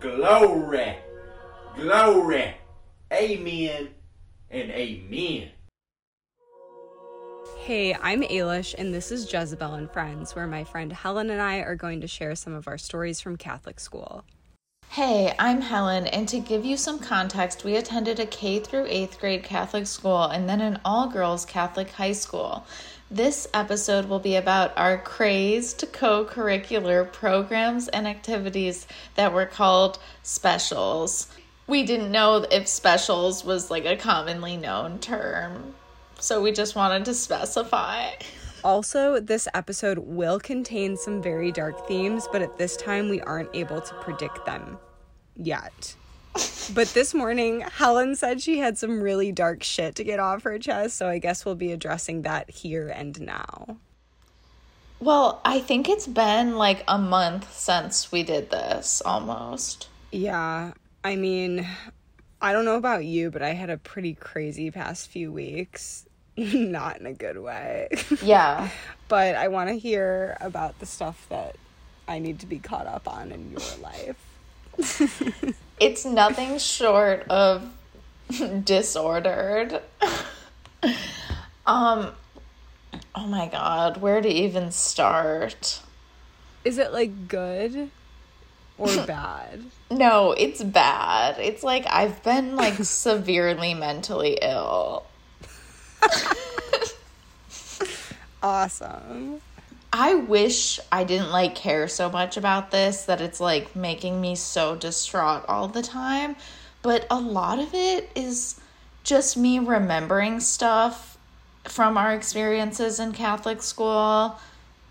Glory. Glory. Amen and amen. Hey, I'm Eilish, and this is Jezebel and Friends, where my friend Helen and I are going to share some of our stories from Catholic school. Hey, I'm Helen, and to give you some context, we attended a K through 8th grade Catholic school and then an all girls Catholic high school. This episode will be about our crazed co curricular programs and activities that were called specials. We didn't know if specials was like a commonly known term, so we just wanted to specify. Also, this episode will contain some very dark themes, but at this time we aren't able to predict them yet. But this morning, Helen said she had some really dark shit to get off her chest, so I guess we'll be addressing that here and now. Well, I think it's been like a month since we did this almost. Yeah, I mean, I don't know about you, but I had a pretty crazy past few weeks. Not in a good way. Yeah. but I want to hear about the stuff that I need to be caught up on in your life. it's nothing short of disordered. um oh my god, where to even start? Is it like good or bad? No, it's bad. It's like I've been like severely mentally ill. awesome. I wish I didn't like care so much about this that it's like making me so distraught all the time, but a lot of it is just me remembering stuff from our experiences in Catholic school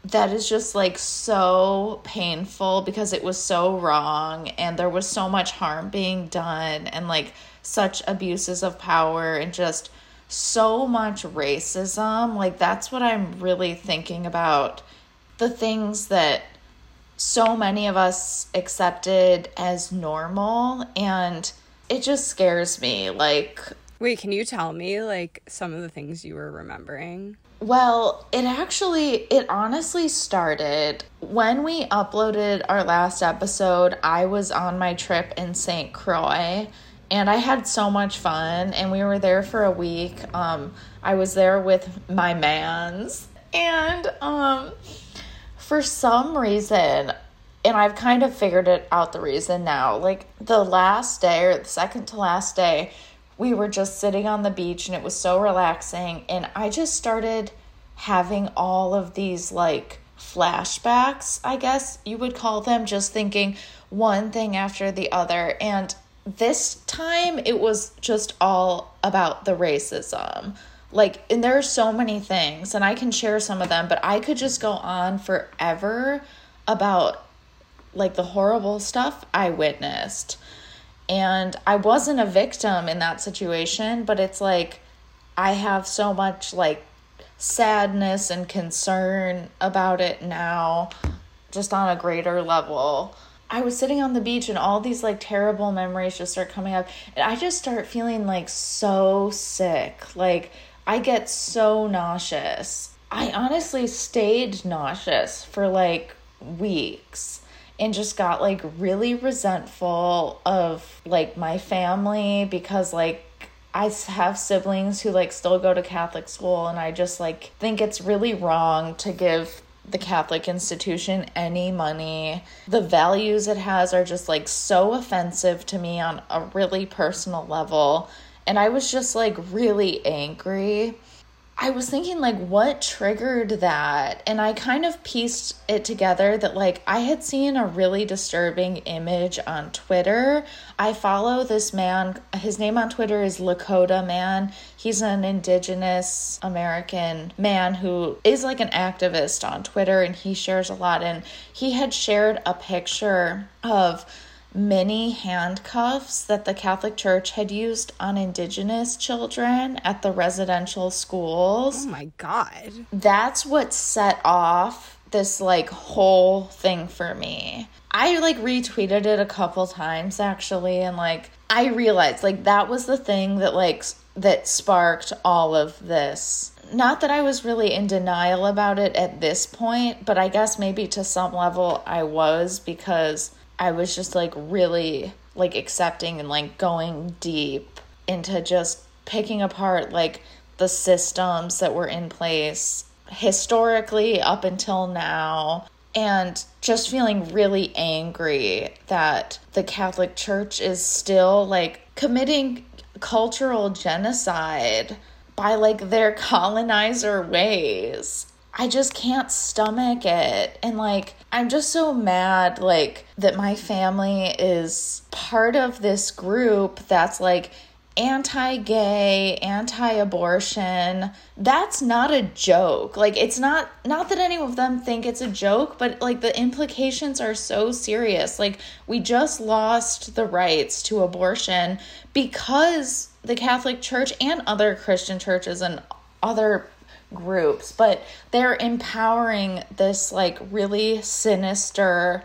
that is just like so painful because it was so wrong and there was so much harm being done and like such abuses of power and just so much racism. Like, that's what I'm really thinking about. The things that so many of us accepted as normal, and it just scares me. Like, wait, can you tell me, like, some of the things you were remembering? Well, it actually, it honestly started when we uploaded our last episode. I was on my trip in St. Croix and I had so much fun. And we were there for a week. Um, I was there with my mans, and um, for some reason, and I've kind of figured it out the reason now. Like the last day or the second to last day, we were just sitting on the beach and it was so relaxing. And I just started having all of these like flashbacks, I guess you would call them, just thinking one thing after the other. And this time it was just all about the racism. Like, and there are so many things, and I can share some of them, but I could just go on forever about like the horrible stuff I witnessed. And I wasn't a victim in that situation, but it's like I have so much like sadness and concern about it now, just on a greater level. I was sitting on the beach and all these like terrible memories just start coming up and I just start feeling like so sick. Like I get so nauseous. I honestly stayed nauseous for like weeks and just got like really resentful of like my family because like I have siblings who like still go to Catholic school and I just like think it's really wrong to give the Catholic institution any money. The values it has are just like so offensive to me on a really personal level. And I was just like really angry. I was thinking, like, what triggered that? And I kind of pieced it together that, like, I had seen a really disturbing image on Twitter. I follow this man, his name on Twitter is Lakota Man. He's an indigenous American man who is like an activist on Twitter and he shares a lot. And he had shared a picture of mini handcuffs that the Catholic Church had used on Indigenous children at the residential schools. Oh my God. That's what set off this like whole thing for me. I like retweeted it a couple times actually, and like I realized like that was the thing that like that sparked all of this. Not that I was really in denial about it at this point, but I guess maybe to some level I was because I was just like really like accepting and like going deep into just picking apart like the systems that were in place historically up until now and just feeling really angry that the Catholic Church is still like committing cultural genocide by like their colonizer ways. I just can't stomach it. And like, I'm just so mad, like, that my family is part of this group that's like anti gay, anti abortion. That's not a joke. Like, it's not, not that any of them think it's a joke, but like the implications are so serious. Like, we just lost the rights to abortion because the Catholic Church and other Christian churches and other groups, but they're empowering this like really sinister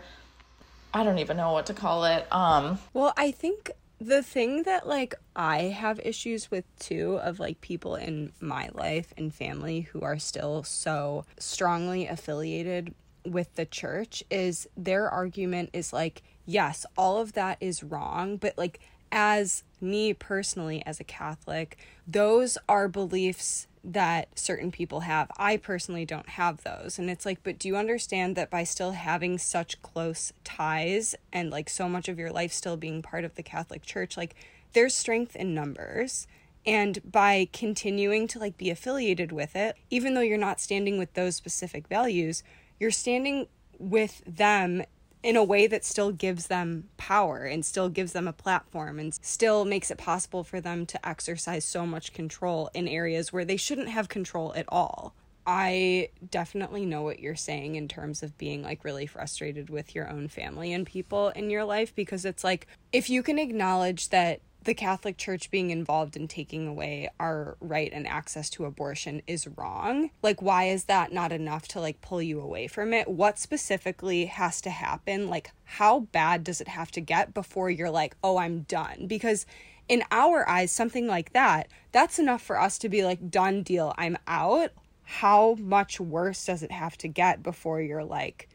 I don't even know what to call it. Um Well, I think the thing that like I have issues with too of like people in my life and family who are still so strongly affiliated with the church is their argument is like yes, all of that is wrong, but like as me personally as a Catholic, those are beliefs that certain people have. I personally don't have those. And it's like, but do you understand that by still having such close ties and like so much of your life still being part of the Catholic Church, like there's strength in numbers. And by continuing to like be affiliated with it, even though you're not standing with those specific values, you're standing with them in a way that still gives them power and still gives them a platform and still makes it possible for them to exercise so much control in areas where they shouldn't have control at all. I definitely know what you're saying in terms of being like really frustrated with your own family and people in your life because it's like if you can acknowledge that the Catholic Church being involved in taking away our right and access to abortion is wrong. Like, why is that not enough to like pull you away from it? What specifically has to happen? Like, how bad does it have to get before you're like, oh, I'm done? Because in our eyes, something like that, that's enough for us to be like, done deal, I'm out. How much worse does it have to get before you're like,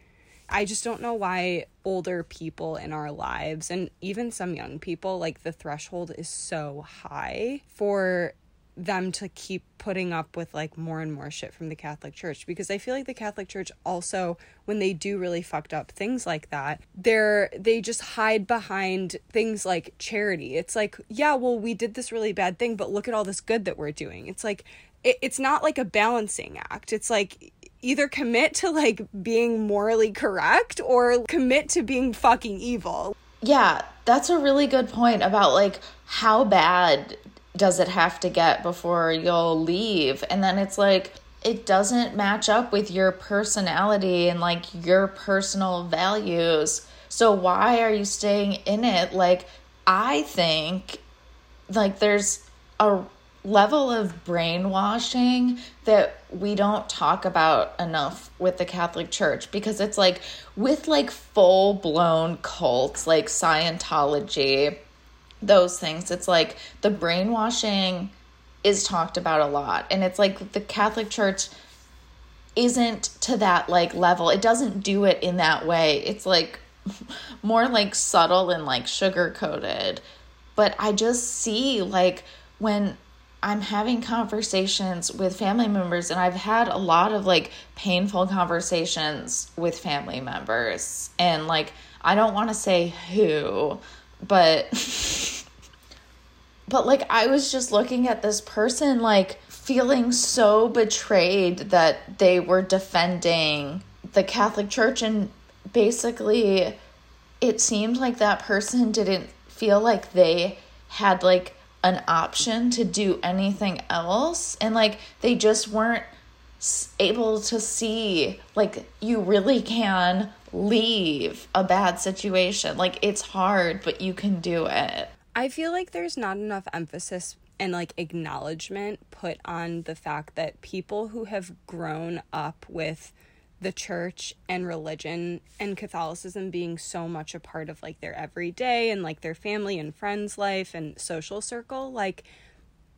I just don't know why older people in our lives and even some young people, like the threshold is so high for them to keep putting up with like more and more shit from the Catholic Church. Because I feel like the Catholic Church also when they do really fucked up things like that they're they just hide behind things like charity. It's like yeah well we did this really bad thing but look at all this good that we're doing. It's like it, it's not like a balancing act. It's like either commit to like being morally correct or commit to being fucking evil. Yeah, that's a really good point about like how bad does it have to get before you'll leave? And then it's like it doesn't match up with your personality and like your personal values. So why are you staying in it? Like I think like there's a level of brainwashing that we don't talk about enough with the Catholic Church because it's like with like full blown cults like Scientology, those things, it's like the brainwashing is talked about a lot. And it's like the Catholic Church isn't to that like level. It doesn't do it in that way. It's like more like subtle and like sugar coated. But I just see like when I'm having conversations with family members, and I've had a lot of like painful conversations with family members. And like, I don't want to say who, but, but like, I was just looking at this person, like, feeling so betrayed that they were defending the Catholic Church. And basically, it seemed like that person didn't feel like they had like an option to do anything else. And like they just weren't able to see like you really can leave a bad situation. Like it's hard but you can do it. I feel like there's not enough emphasis and like acknowledgement put on the fact that people who have grown up with the church and religion and Catholicism being so much a part of like their everyday and like their family and friends life and social circle like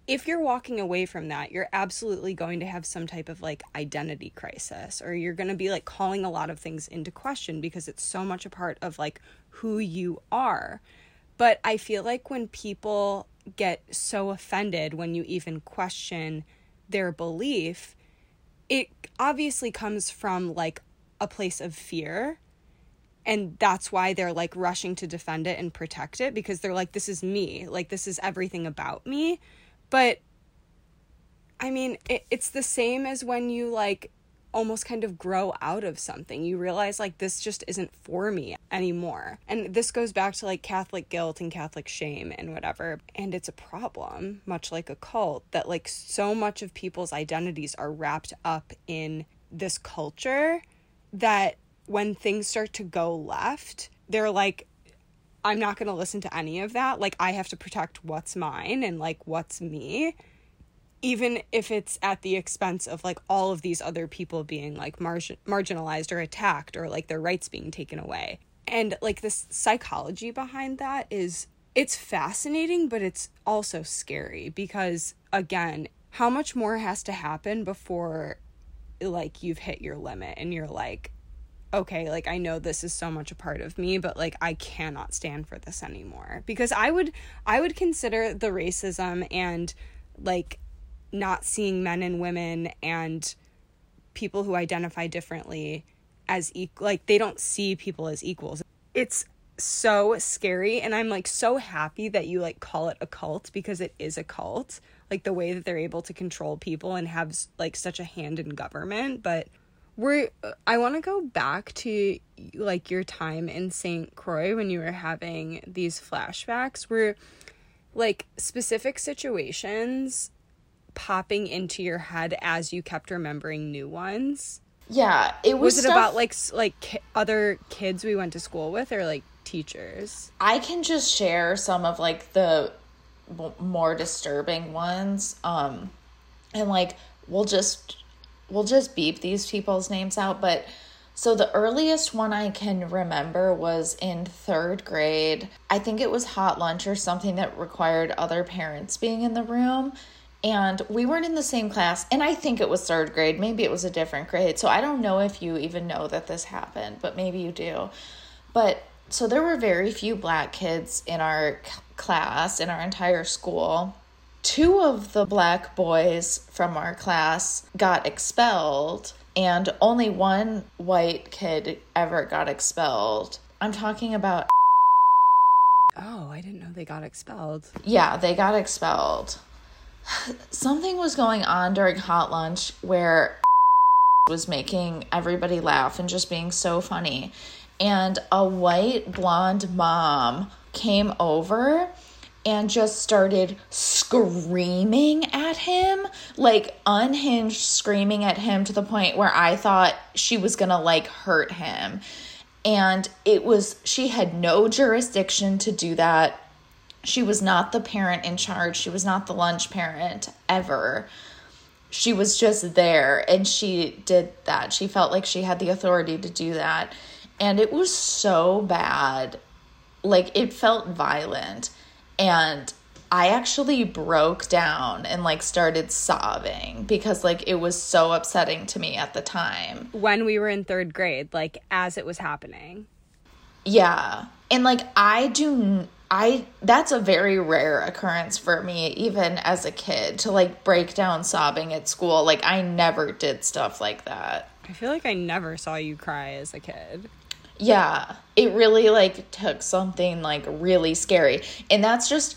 if you're walking away from that, you're absolutely going to have some type of like identity crisis, or you're going to be like calling a lot of things into question because it's so much a part of like who you are. But I feel like when people get so offended when you even question their belief, it obviously comes from like a place of fear. And that's why they're like rushing to defend it and protect it because they're like, this is me. Like, this is everything about me. But I mean, it, it's the same as when you like almost kind of grow out of something. You realize like this just isn't for me anymore. And this goes back to like Catholic guilt and Catholic shame and whatever. And it's a problem, much like a cult, that like so much of people's identities are wrapped up in this culture that when things start to go left, they're like, I'm not going to listen to any of that. Like, I have to protect what's mine and like what's me, even if it's at the expense of like all of these other people being like mar- marginalized or attacked or like their rights being taken away. And like this psychology behind that is it's fascinating, but it's also scary because, again, how much more has to happen before like you've hit your limit and you're like, okay, like I know this is so much a part of me, but like I cannot stand for this anymore. Because I would I would consider the racism and like not seeing men and women and people who identify differently as equal like they don't see people as equals. It's so scary and I'm like so happy that you like call it a cult because it is a cult. Like the way that they're able to control people and have like such a hand in government, but we're I want to go back to like your time in St. Croix when you were having these flashbacks were like specific situations popping into your head as you kept remembering new ones. Yeah, it was. Was it stuff- about like like ki- other kids we went to school with or like teachers? I can just share some of like the more disturbing ones. Um, and like we'll just we'll just beep these people's names out. But so the earliest one I can remember was in third grade. I think it was hot lunch or something that required other parents being in the room. And we weren't in the same class. And I think it was third grade. Maybe it was a different grade. So I don't know if you even know that this happened, but maybe you do. But so there were very few black kids in our class, in our entire school. Two of the black boys from our class got expelled, and only one white kid ever got expelled. I'm talking about, Oh, I didn't know they got expelled. yeah, they got expelled. Something was going on during hot lunch where was making everybody laugh and just being so funny. And a white blonde mom came over and just started screaming at him, like unhinged screaming at him to the point where I thought she was gonna like hurt him. And it was, she had no jurisdiction to do that. She was not the parent in charge, she was not the lunch parent ever she was just there and she did that. She felt like she had the authority to do that. And it was so bad. Like it felt violent. And I actually broke down and like started sobbing because like it was so upsetting to me at the time. When we were in third grade, like as it was happening. Yeah. And like I do I that's a very rare occurrence for me even as a kid to like break down sobbing at school. Like I never did stuff like that. I feel like I never saw you cry as a kid. Yeah, it really like took something like really scary. And that's just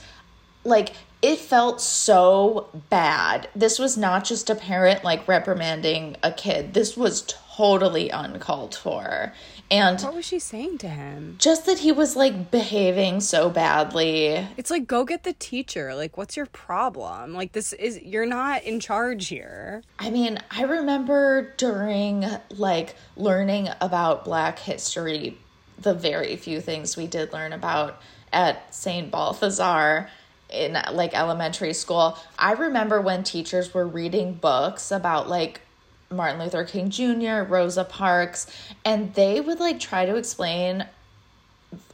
like it felt so bad. This was not just a parent like reprimanding a kid. This was totally uncalled for. And What was she saying to him? just that he was like behaving so badly. It's like go get the teacher. Like what's your problem? Like this is you're not in charge here. I mean, I remember during like learning about Black history, the very few things we did learn about at St. Balthazar in like elementary school. I remember when teachers were reading books about like Martin Luther King Jr., Rosa Parks, and they would like try to explain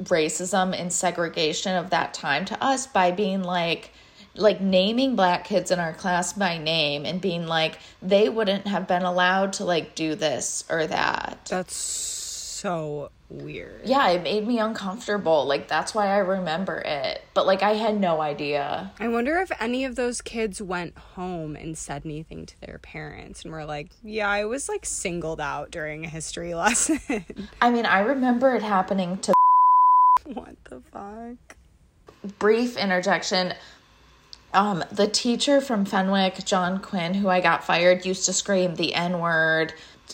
racism and segregation of that time to us by being like like naming black kids in our class by name and being like they wouldn't have been allowed to like do this or that. That's so weird. Yeah, it made me uncomfortable. Like that's why I remember it. But like I had no idea. I wonder if any of those kids went home and said anything to their parents and were like, "Yeah, I was like singled out during a history lesson." I mean, I remember it happening to what the fuck? brief interjection. Um, the teacher from Fenwick, John Quinn, who I got fired, used to scream the N word.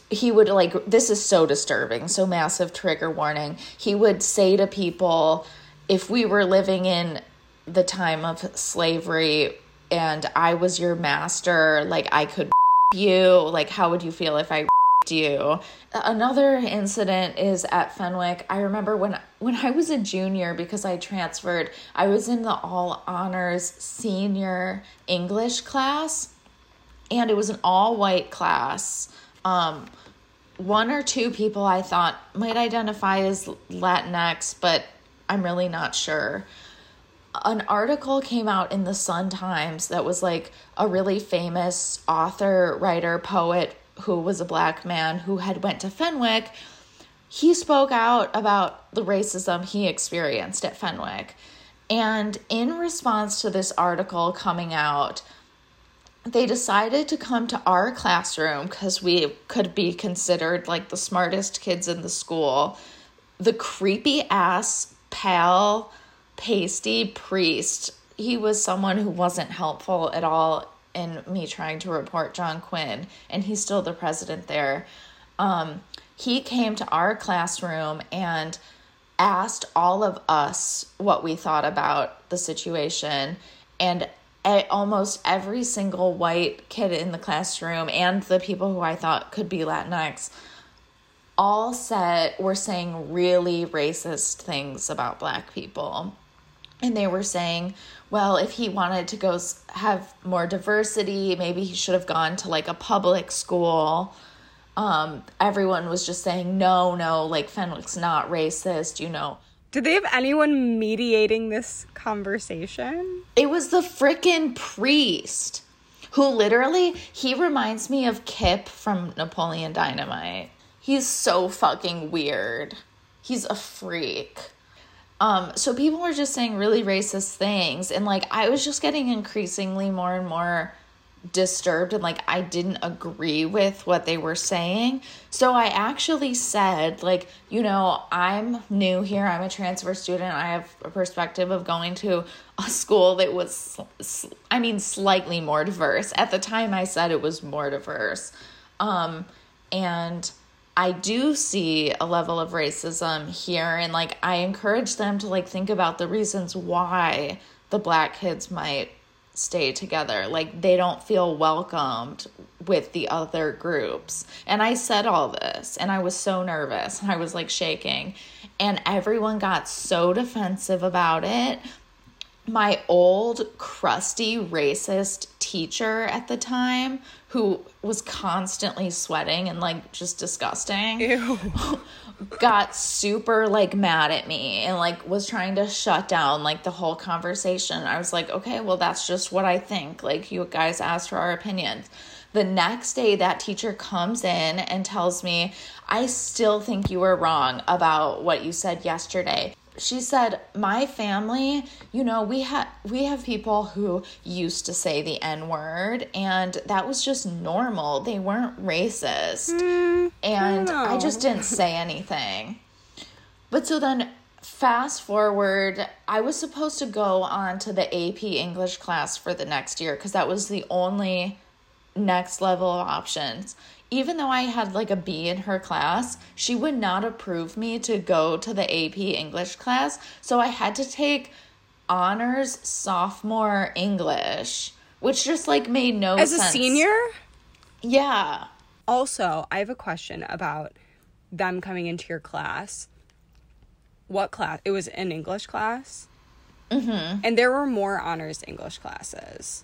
He would like, this is so disturbing, so massive trigger warning. He would say to people, if we were living in the time of slavery and I was your master, like I could you, like how would you feel if I you. Another incident is at Fenwick. I remember when when I was a junior because I transferred, I was in the all honors senior English class and it was an all white class. Um one or two people I thought might identify as Latinx, but I'm really not sure an article came out in the Sun Times that was like a really famous author, writer, poet who was a black man who had went to Fenwick. He spoke out about the racism he experienced at Fenwick. And in response to this article coming out, they decided to come to our classroom because we could be considered like the smartest kids in the school. The creepy ass, pale, pasty priest, he was someone who wasn't helpful at all in me trying to report John Quinn, and he's still the president there. Um, he came to our classroom and asked all of us what we thought about the situation, and almost every single white kid in the classroom and the people who I thought could be Latinx all said were saying really racist things about black people. And they were saying, well, if he wanted to go have more diversity, maybe he should have gone to like a public school. Um, everyone was just saying, no, no, like Fenwick's not racist, you know. Did they have anyone mediating this conversation? It was the freaking priest who literally, he reminds me of Kip from Napoleon Dynamite. He's so fucking weird. He's a freak. Um, so people were just saying really racist things, and like I was just getting increasingly more and more disturbed and like I didn't agree with what they were saying. So I actually said like, you know, I'm new here. I'm a transfer student. I have a perspective of going to a school that was I mean slightly more diverse. At the time I said it was more diverse. Um and I do see a level of racism here and like I encourage them to like think about the reasons why the black kids might stay together. Like they don't feel welcomed with the other groups. And I said all this and I was so nervous and I was like shaking and everyone got so defensive about it. My old crusty racist teacher at the time who was constantly sweating and like just disgusting Ew. got super like mad at me and like was trying to shut down like the whole conversation. I was like, okay, well, that's just what I think. Like, you guys asked for our opinions. The next day, that teacher comes in and tells me, I still think you were wrong about what you said yesterday she said my family you know we have we have people who used to say the n word and that was just normal. They weren't racist. Mm, and I, I just didn't say anything. But so then fast forward i was supposed to go on to the ap english class for the next year because that was the only next level of options even though I had like a B in her class, she would not approve me to go to the AP English class. So I had to take honors sophomore English, which just like made no As sense. a senior? Yeah. Also, I have a question about them coming into your class. What class? It was an English class? Mm-hmm. And there were more honors English classes.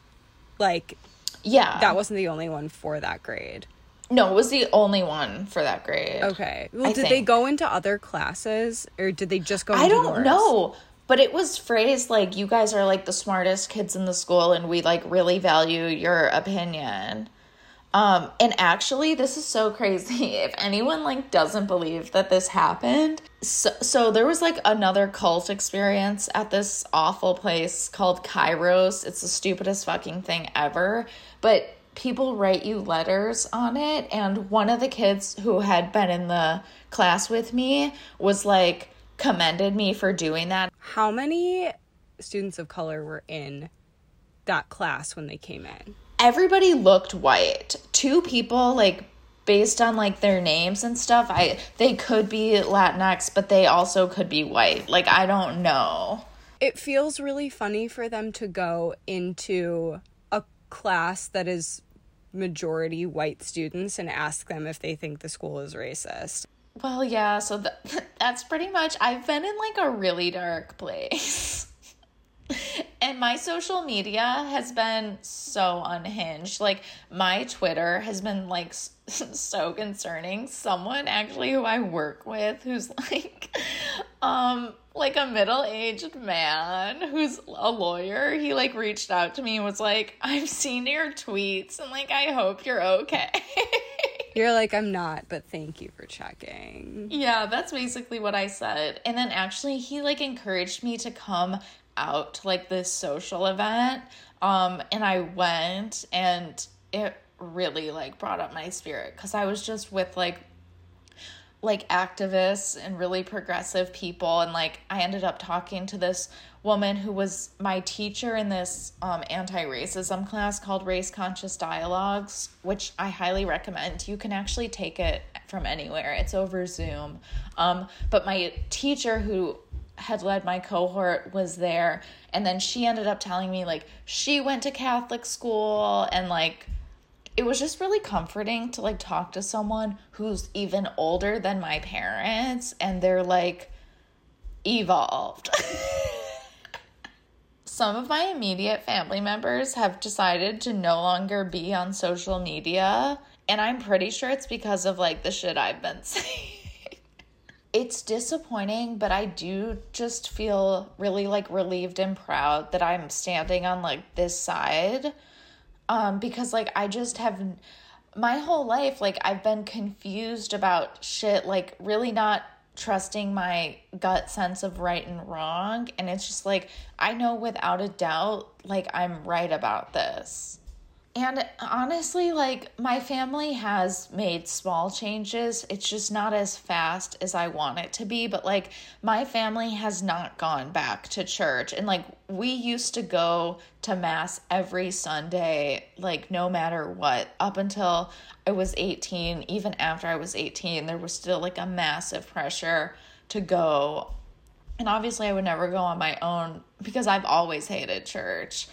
Like, yeah. That wasn't the only one for that grade. No, it was the only one for that grade. Okay. Well, I did think. they go into other classes or did they just go I don't yours? know. but it was phrased like you guys are like the smartest kids in the school and we like really value your opinion. Um, and actually, this is so crazy. If anyone like doesn't believe that this happened, so so there was like another cult experience at this awful place called Kairos. It's the stupidest fucking thing ever. But people write you letters on it, and one of the kids who had been in the class with me was like commended me for doing that. How many students of color were in that class when they came in? everybody looked white. Two people like based on like their names and stuff, I they could be Latinx, but they also could be white. Like I don't know. It feels really funny for them to go into a class that is majority white students and ask them if they think the school is racist. Well, yeah, so th- that's pretty much I've been in like a really dark place. and my social media has been so unhinged. Like my Twitter has been like so concerning. Someone actually who I work with who's like um like a middle-aged man who's a lawyer, he like reached out to me and was like, "I've seen your tweets and like I hope you're okay." You're like, I'm not, but thank you for checking. Yeah, that's basically what I said. And then actually, he like encouraged me to come out to like this social event um and I went and it really like brought up my spirit cuz I was just with like like activists and really progressive people and like I ended up talking to this woman who was my teacher in this um, anti-racism class called race conscious dialogues which I highly recommend. You can actually take it from anywhere. It's over Zoom. Um, but my teacher who had led my cohort was there. And then she ended up telling me like she went to catholic school and like it was just really comforting to like talk to someone who's even older than my parents and they're like evolved. Some of my immediate family members have decided to no longer be on social media and i'm pretty sure it's because of like the shit i've been saying it's disappointing, but I do just feel really like relieved and proud that I'm standing on like this side. Um, because like I just have my whole life, like I've been confused about shit, like really not trusting my gut sense of right and wrong. And it's just like, I know without a doubt, like I'm right about this. And honestly, like my family has made small changes. It's just not as fast as I want it to be. But like my family has not gone back to church. And like we used to go to Mass every Sunday, like no matter what, up until I was 18. Even after I was 18, there was still like a massive pressure to go. And obviously, I would never go on my own because I've always hated church.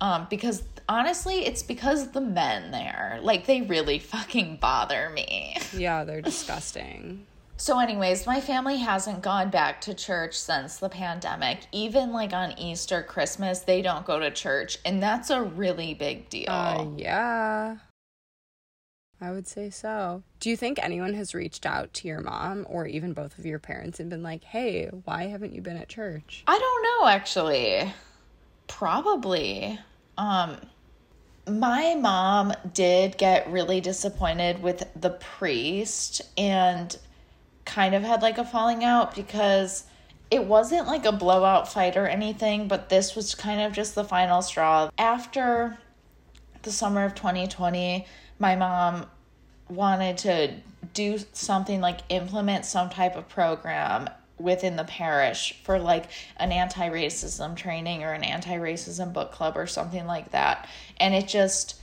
Um, because honestly, it's because the men there, like, they really fucking bother me. Yeah, they're disgusting. So, anyways, my family hasn't gone back to church since the pandemic. Even like on Easter, Christmas, they don't go to church, and that's a really big deal. Uh, yeah. I would say so. Do you think anyone has reached out to your mom or even both of your parents and been like, hey, why haven't you been at church? I don't know, actually. Probably. Um, my mom did get really disappointed with the priest and kind of had like a falling out because it wasn't like a blowout fight or anything, but this was kind of just the final straw. After the summer of 2020, my mom wanted to do something like implement some type of program within the parish for like an anti-racism training or an anti-racism book club or something like that. And it just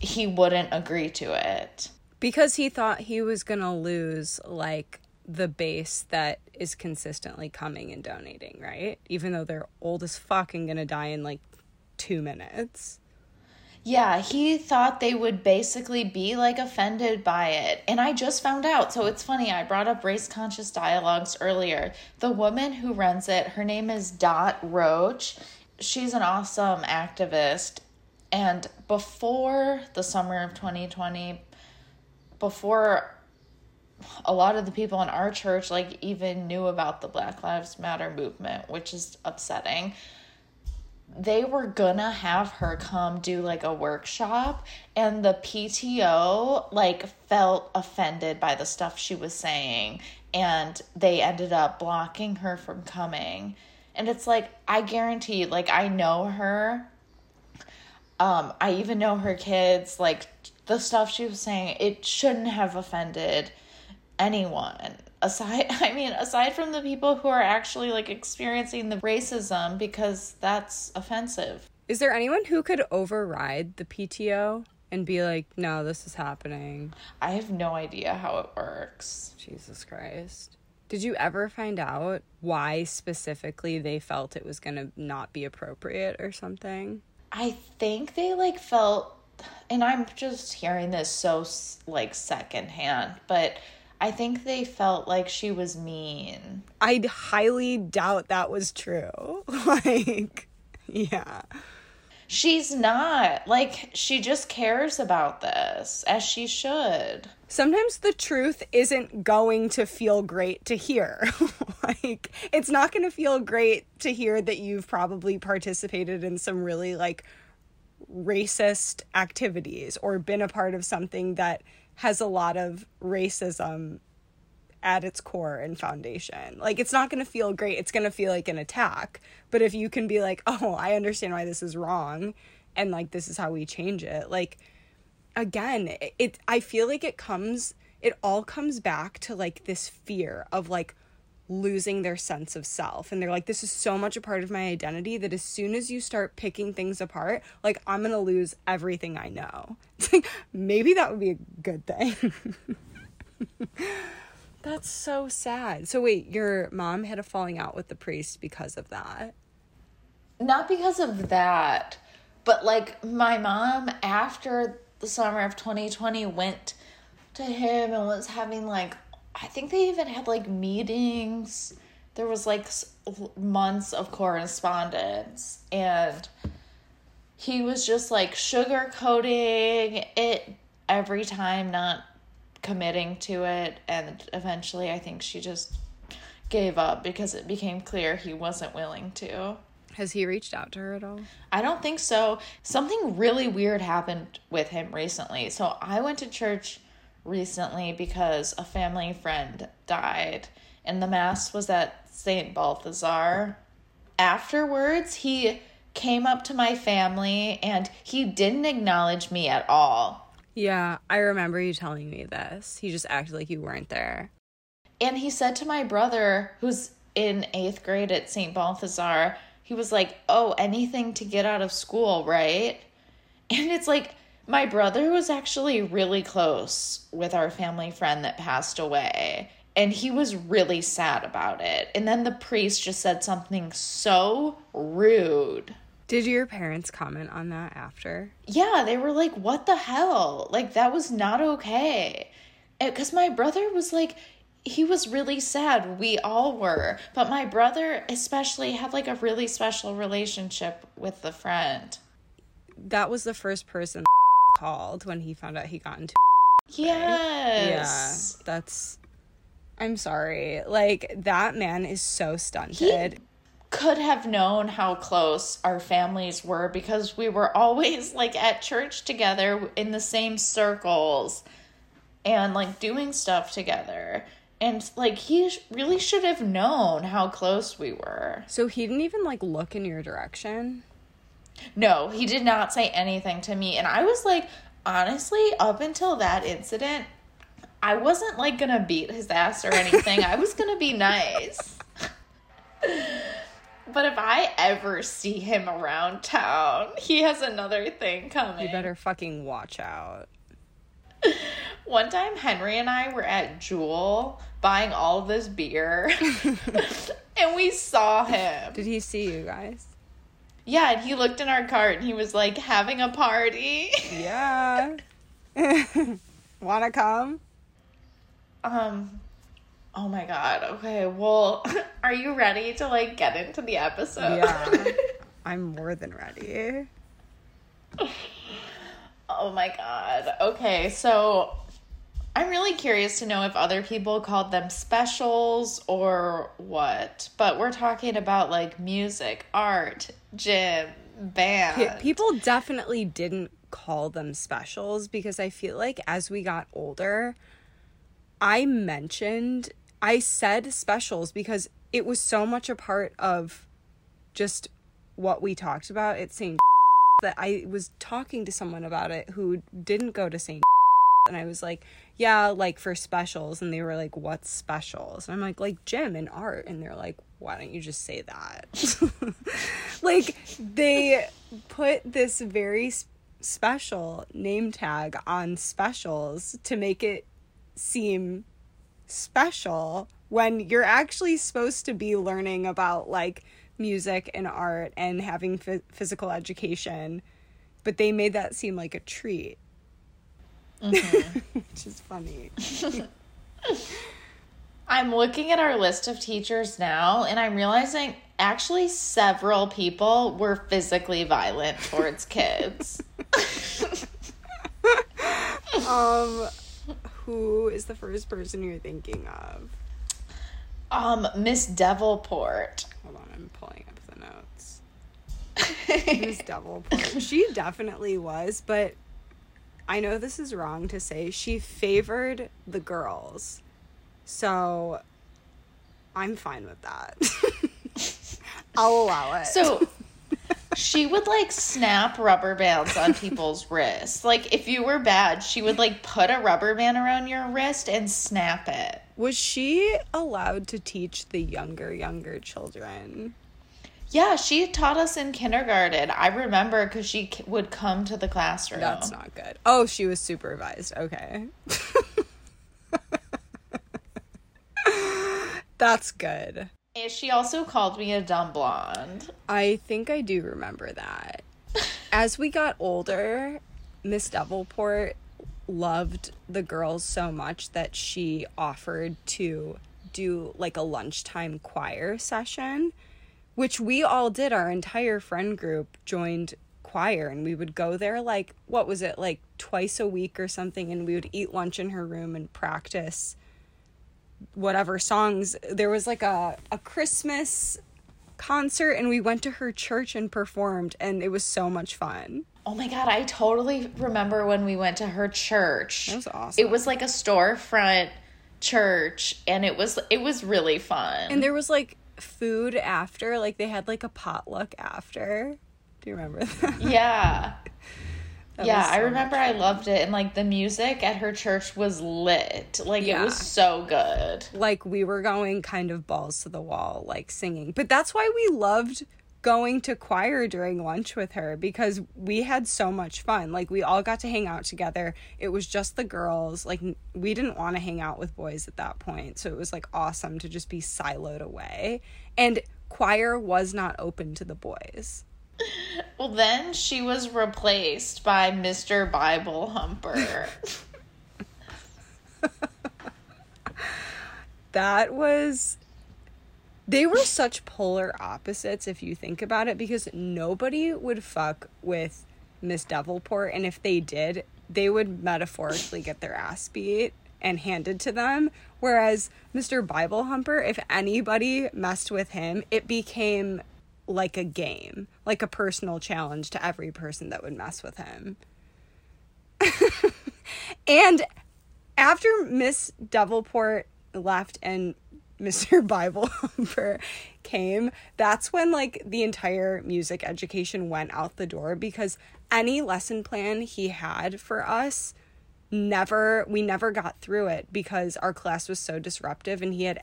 he wouldn't agree to it. Because he thought he was going to lose like the base that is consistently coming and donating right? Even though they're old as fuck and going to die in like 2 minutes yeah, he thought they would basically be like offended by it. And I just found out. So it's funny, I brought up race conscious dialogues earlier. The woman who runs it, her name is Dot Roach. She's an awesome activist. And before the summer of 2020, before a lot of the people in our church like even knew about the Black Lives Matter movement, which is upsetting. They were gonna have her come do like a workshop, and the PTO like felt offended by the stuff she was saying, and they ended up blocking her from coming. And it's like, I guarantee, like, I know her. Um, I even know her kids, like, the stuff she was saying, it shouldn't have offended anyone aside i mean aside from the people who are actually like experiencing the racism because that's offensive Is there anyone who could override the PTO and be like, no, this is happening? i have no idea how it works Jesus Christ. Did you ever find out why specifically they felt it was going to not be appropriate or something? i think they like felt and i'm just hearing this so like secondhand but i think they felt like she was mean I highly doubt that was true. like, yeah. she's not like she just cares about this as she should Sometimes the truth isn't going to feel great to hear. like, it's not going to feel great to hear that you've probably participated in some really like racist activities or been a part of something that has a lot of racism at its core and foundation. Like it's not going to feel great. It's going to feel like an attack. But if you can be like, "Oh, I understand why this is wrong and like this is how we change it." Like again, it, it I feel like it comes it all comes back to like this fear of like losing their sense of self. And they're like this is so much a part of my identity that as soon as you start picking things apart like i'm gonna lose everything i know. It's like maybe that would be a good thing. That's so sad. So wait your mom had a falling out with the priest because of that? Not because of that, but like my mom after the summer of 2020 went to him and was having like I think they even had like meetings. There was like months of correspondence and he was just like sugarcoating it every time not committing to it and eventually I think she just gave up because it became clear he wasn't willing to. has he reached out to her at all I don't think so. Something really weird happened with him recently. So I went to church recently because a family friend died, and the mass was at St. Balthazar. Afterwards, he came up to my family and he didn't acknowledge me at all. yeah i remember you telling me this he just acted like you weren't there And he said to my brother, who's in eighth grade at St. Balthazar, he was like, Oh, anything to get out of school, right? And it's like, my brother was actually really close with our family friend that passed away. And he was really sad about it. And then the priest just said something so rude. did your parents comment on that after Yeah, they were like, what the hell? Like, that was not okay. Uh, because my brother was like, he was really sad. We all were. But my brother, especially, had like a really special relationship with the friend. that was the first person called when he found out he got into Yes. yeah that's i'm sorry like that man is so stunted Could have known how close our families were because we were always like at church together in the same circles and like doing stuff together. And like he sh- really should have known how close we were. so he didn't even like look in your direction No, he did not say anything to me. And I was like, honestly, up until that incident, I wasn't like gonna beat his ass or anything. I was gonna be nice. but if I ever see him around town, he has another thing coming. you better fucking watch out One time, Henry and I were at Jewel buying all this beer, and we saw him. did he see you guys Yeah, and he looked in our cart and he was like having a party. yeah wanna come Um Oh my god. Okay. Well, are you ready to like get into the episode? yeah i'm more than ready oh my god. Okay. So I'm really curious to know if other people called them specials or what. But we're talking about like music, art, gym, band. Pe- people definitely didn't call them specials because I feel like as we got older, I mentioned, I said specials because it was so much a part of just what we talked about at St. that I was talking to someone about it who didn't go to St. and I was like, yeah, like for specials. And they were like, what's specials? And I'm like, like gym and art. And they're like, why don't you just say that? like they put this very special name tag on specials to make it seem special when you're actually supposed to be learning about like music and art and having f- physical education but they made that seem like a treat mm-hmm. which is funny i'm looking at our list of teachers now and i'm realizing actually several people were physically violent towards kids um who is the first person you're thinking of um, Miss Devilport. Hold on, I'm pulling up the notes. Miss Devilport. She definitely was, but I know this is wrong to say. She favored the girls. So I'm fine with that. I'll allow it. So she would like snap rubber bands on people's wrists. Like if you were bad, she would like put a rubber band around your wrist and snap it. Was she allowed to teach the younger, younger children? Yeah, she taught us in kindergarten. I remember because she would come to the classroom. That's not good. Oh, she was supervised. Okay. That's good. She also called me a dumb blonde. I think I do remember that. As we got older, Miss Devilport loved the girls so much that she offered to do like a lunchtime choir session, which we all did. Our entire friend group joined choir and we would go there like, what was it, like twice a week or something, and we would eat lunch in her room and practice whatever songs. There was like a, a Christmas concert and we went to her church and performed and it was so much fun. Oh my god, I totally remember when we went to her church. That was awesome. It was like a storefront church and it was it was really fun. And there was like food after, like they had like a potluck after. Do you remember that? Yeah. That yeah, so I remember I loved it and like the music at her church was lit. Like yeah. it was so good. Like we were going kind of balls to the wall like singing. But that's why we loved going to choir during lunch with her because we had so much fun. Like we all got to hang out together. It was just the girls. Like we didn't want to hang out with boys at that point. So it was like awesome to just be siloed away. And choir was not open to the boys. Well, then she was replaced by Mr. Bible Humper. that was they were such polar opposites if you think about it because nobody would fuck with Miss Devilport and if they did, they would metaphorically get their ass beat and handed to them. Whereas Mr. Bible Humper, if anybody messed with him, it became like a game, like a personal challenge to every person that would mess with him. and after Miss Devilport left and Mr. Bible Humper came, that's when like the entire music education went out the door because any lesson plan he had for us never we never got through it because our class was so disruptive and he had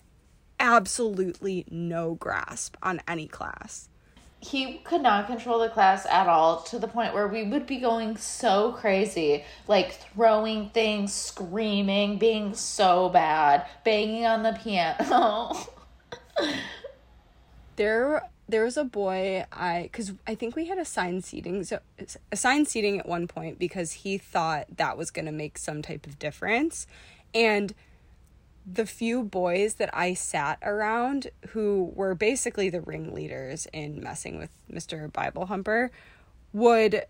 absolutely no grasp on any class he could not control the class at all to the point where we would be going so crazy, like throwing things, screaming, being so bad, banging on the piano. there there was a boy I cuz I think we had assigned seating so assigned seating at one point because he thought that was going to make some type of difference and the few boys that I sat around who were basically the ringleaders in messing with Mr. Bible Humper would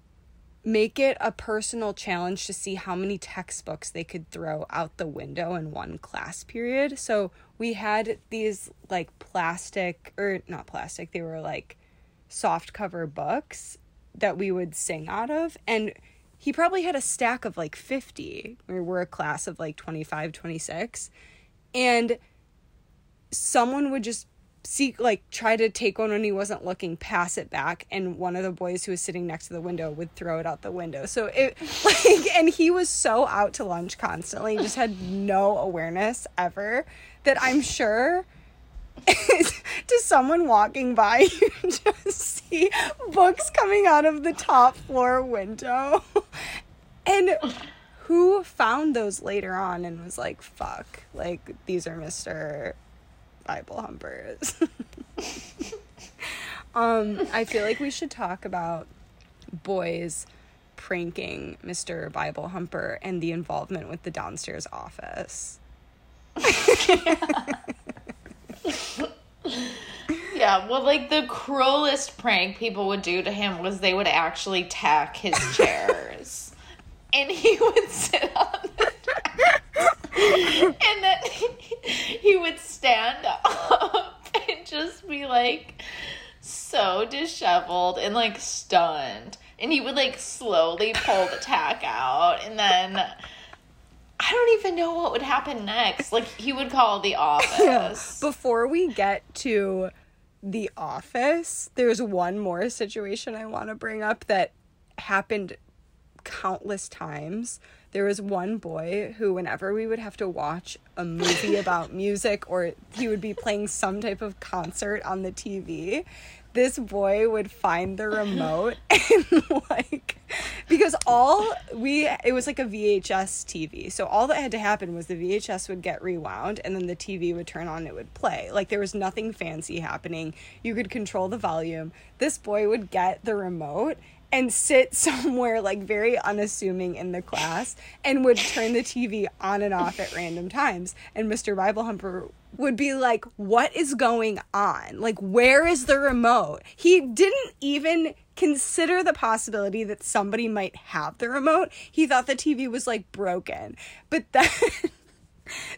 make it a personal challenge to see how many textbooks they could throw out the window in one class period. So we had these like plastic or not plastic, they were like soft cover books that we would sing out of and he probably had a stack of like 50 we were a class of like 25 26 and someone would just seek like try to take one when he wasn't looking pass it back and one of the boys who was sitting next to the window would throw it out the window. So it like and he was so out to lunch constantly just had no awareness ever that i'm sure to someone walking by you just see books coming out of the top floor window. And who found those later on and was like fuck like these are mr bible humpers um i feel like we should talk about boys pranking mr bible humper and the involvement with the downstairs office Yeah, well, like the cruelest prank people would do to him was they would actually tack his chairs. And he would sit on the and then he would stand up and just be like so disheveled and like stunned. And he would like slowly pull the tack out and then I don't even know what would happen next. Like he would call the office. Before we get to the office, there's one more situation I want to bring up that happened countless times. There was one boy who, whenever we would have to watch a movie about music or he would be playing some type of concert on the TV, this boy would find the remote and like because all we it was like a VHS TV. So all that had to happen was the VHS would get rewound and then the TV would turn on and it would play. Like there was nothing fancy happening. You could control the volume. This boy would get the remote and sit somewhere like very unassuming in the class and would turn the TV on and off at random times. And Mr. Bible Humper would be like, What is going on? Like, where is the remote? He didn't even consider the possibility that somebody might have the remote. He thought the TV was like broken. But then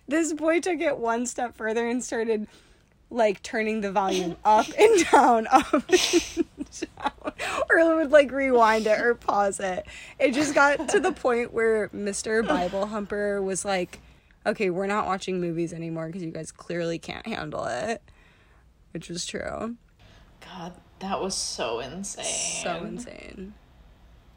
this boy took it one step further and started like turning the volume up and down, up and down, or would like rewind it or pause it. It just got to the point where Mr. Bible Humper was like, okay, we're not watching movies anymore because you guys clearly can't handle it, which was true. God, that was so insane. So insane.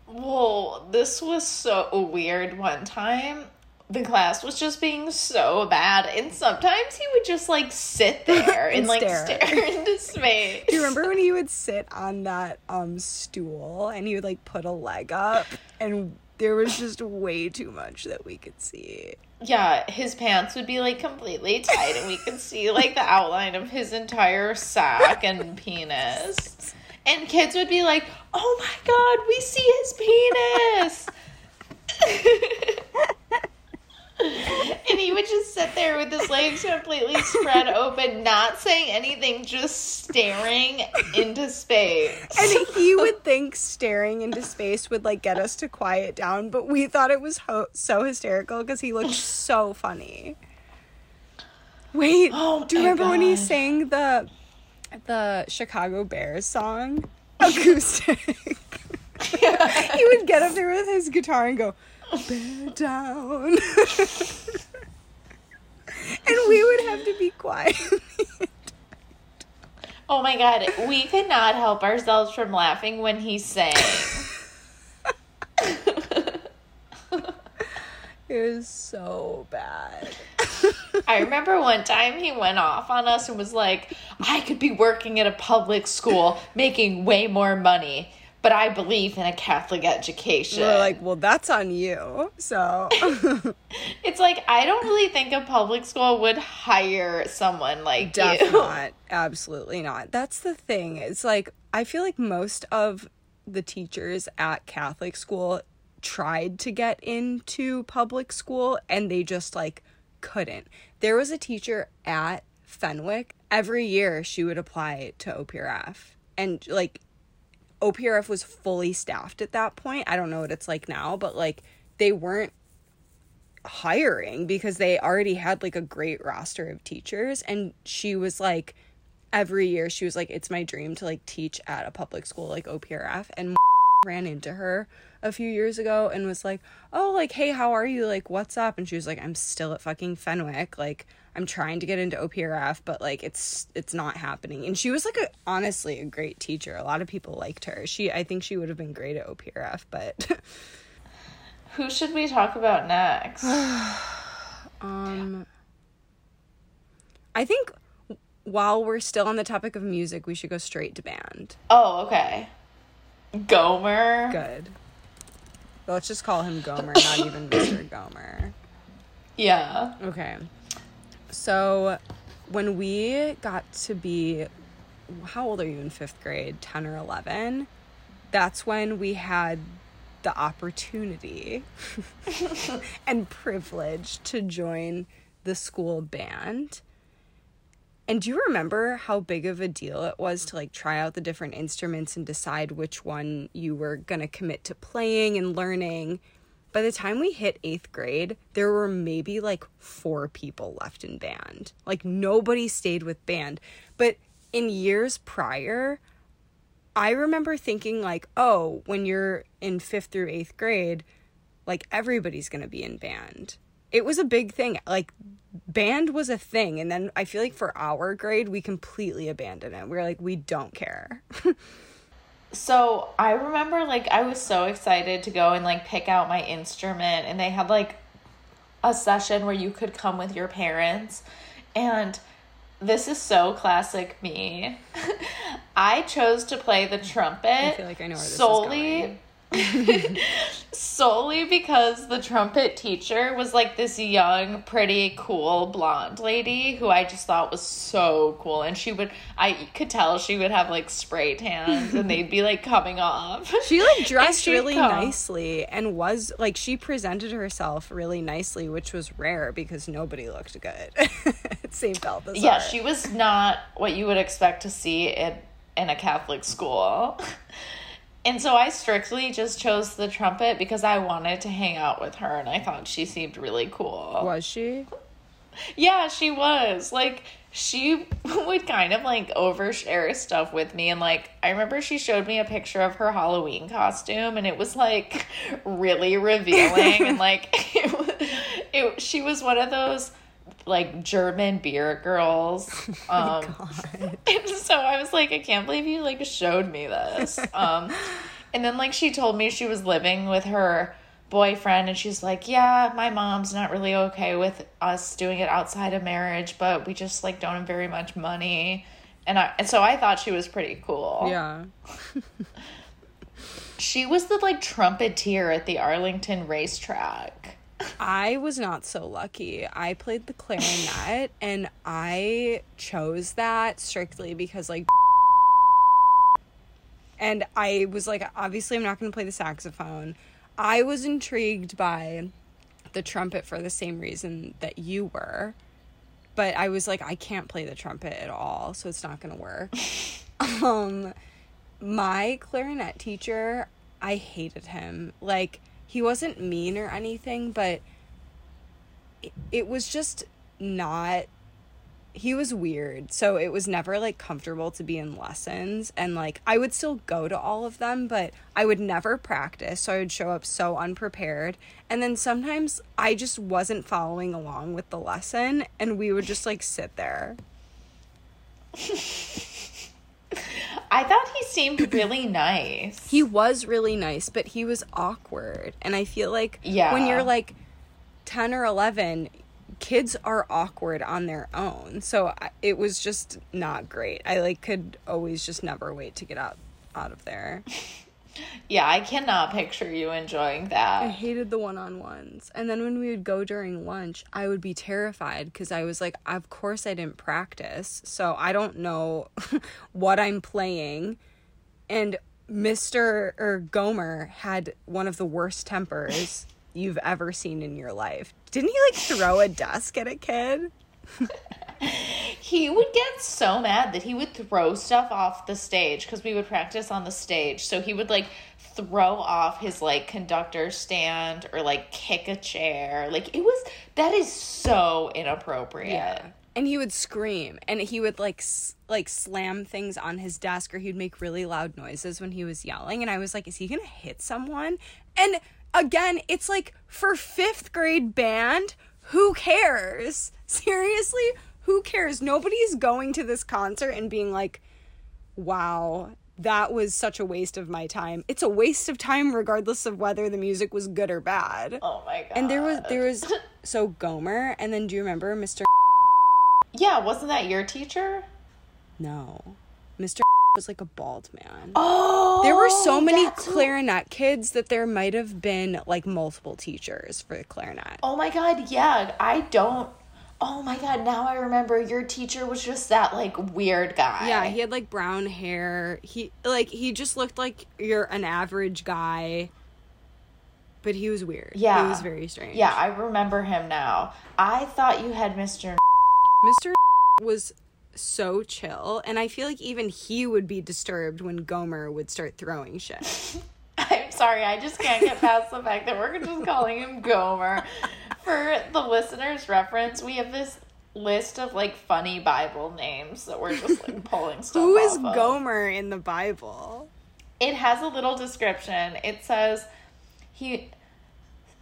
Whoa, this was so weird one time. The class was just being so bad, and sometimes he would just like sit there and, And like stare. stare into space. Do you remember when he would sit on that um stool and he would like put a leg up and there was just way too much that we could see. Yeah, his pants would be like completely tight, and we could see like the outline of his entire sack and penis. And kids would be like, "Oh my god, we see his penis!" and he would just sit there with his legs completely spread open, not saying anything, just staring into space. And he would think staring into space would like get us to quiet down, but we thought it was ho- so hysterical because he looked so funny. Wait, Oh do you remember when he sang the the Chicago Bears song acoustic? he would get up there with his guitar and go, "Bear down," and we would have to be quiet. Oh my god, we could not help ourselves from laughing when he sang. it was so bad. I remember one time he went off on us and was like, I could be working at a public school making way more money, but I believe in a Catholic education. We're like, well, that's on you. So it's like, I don't really think a public school would hire someone like Def you. not. Absolutely not. That's the thing. It's like I feel like most of the teachers at Catholic school tried to get into public school and they just like couldn't. There was a teacher at Fenwick. Every year she would apply to OPRF and like OPRF was fully staffed at that point. I don't know what it's like now, but like they weren't hiring because they already had like a great roster of teachers and she was like every year she was like it's my dream to like teach at a public school like OPRF and ran into her a few years ago and was like, "Oh, like hey, how are you? Like what's up?" And she was like, "I'm still at fucking Fenwick. Like I'm trying to get into OPRF, but like it's it's not happening." And she was like a honestly a great teacher. A lot of people liked her. She I think she would have been great at OPRF, but Who should we talk about next? um I think while we're still on the topic of music, we should go straight to band. oh, okay. Gomer. Good. Let's just call him Gomer, not even Mr. Gomer. Yeah. Okay. So when we got to be how old are you in 5th grade? 10 or 11? That's when we had the opportunity and privilege to join the school band. And do you remember how big of a deal it was to like try out the different instruments and decide which one you were going to commit to playing and learning? By the time we hit eighth grade, there were maybe like four people left in band. Like nobody stayed with band. But in years prior, I remember thinking, like, oh, when you're in fifth through eighth grade, like everybody's going to be in band. It was a big thing. Like, band was a thing. And then I feel like for our grade, we completely abandoned it. We're like, we don't care. So I remember like I was so excited to go and like pick out my instrument and they had like a session where you could come with your parents and this is so classic me. I chose to play the trumpet I feel like I know where this is solely. Solely because the trumpet teacher was like this young, pretty, cool blonde lady who I just thought was so cool. And she would, I could tell she would have like spray tans and they'd be like coming off. She like dressed really come. nicely and was like she presented herself really nicely, which was rare because nobody looked good at St. Balthazar. Yeah, she was not what you would expect to see in, in a Catholic school. And so I strictly just chose the trumpet because I wanted to hang out with her and I thought she seemed really cool. was she? Yeah, she was. Like she would kind of like overshare stuff with me and like I remember she showed me a picture of her Halloween costume and it was like really revealing and like it, it she was one of those like German beer girls. Um and so I was like I can't believe you like showed me this. Um and then like she told me she was living with her boyfriend and she's like yeah my mom's not really okay with us doing it outside of marriage but we just like don't have very much money and i and so i thought she was pretty cool Yeah. she was the like trumpeteer at the arlington racetrack I was not so lucky. I played the clarinet and I chose that strictly because like and I was like obviously I'm not going to play the saxophone. I was intrigued by the trumpet for the same reason that you were. But I was like I can't play the trumpet at all, so it's not going to work. um my clarinet teacher, I hated him. Like he wasn't mean or anything, but it, it was just not he was weird. So it was never like comfortable to be in lessons and like I would still go to all of them, but I would never practice. So I would show up so unprepared. And then sometimes I just wasn't following along with the lesson and we would just like sit there. i thought he seemed really nice He was really nice, but he was awkward. And I feel like Yeah. when you're like 10 or 11, kids are awkward on their own. So it was just not great. I like could always just never wait to get out out of there. yeah i cannot picture you enjoying that. I hated the one-on-ones. And then when we would go during lunch, I would be terrified cuz I was like, of course I didn't practice. So I don't know what I'm playing. And Mr. or Gomer had one of the worst tempers you've ever seen in your life. Didn't he like throw a desk at a kid? he would get so mad that he would throw stuff off the stage because we would practice on the stage. So he would like throw off his like conductor stand or like kick a chair. Like it was that is so inappropriate. Yeah. And he would scream and he would like s- like slam things on his desk or he'd make really loud noises when he was yelling and I was like is he going to hit someone? And again, it's like for 5th grade band, who cares? Seriously? Who cares? Nobody's going to this concert and being like, "Wow, that was such a waste of my time." It's a waste of time regardless of whether the music was good or bad. Oh my god. And there was there was so Gomer, and then do you remember Mr. Yeah, wasn't that your teacher? No, Mr. was like a bald man. Oh, There were so many that's who- clarinet kids that there might have been like multiple teachers for the clarinet. Oh my god, yeah. I don't. Oh my god, now I remember your teacher was just that like weird guy. Yeah, he had like brown hair. He like he just looked like you're an average guy. But he was weird. Yeah. He was very strange. Yeah, I remember him now. I thought you had Mr. Mr. was so chill and I feel like even he would be disturbed when Gomer would start throwing shit. I'm sorry, I just can't get past the fact that we're just calling him Gomer. For the listeners' reference, we have this list of like funny Bible names that we're just like pulling stuff Who is of. Gomer in the Bible? It has a little description. It says he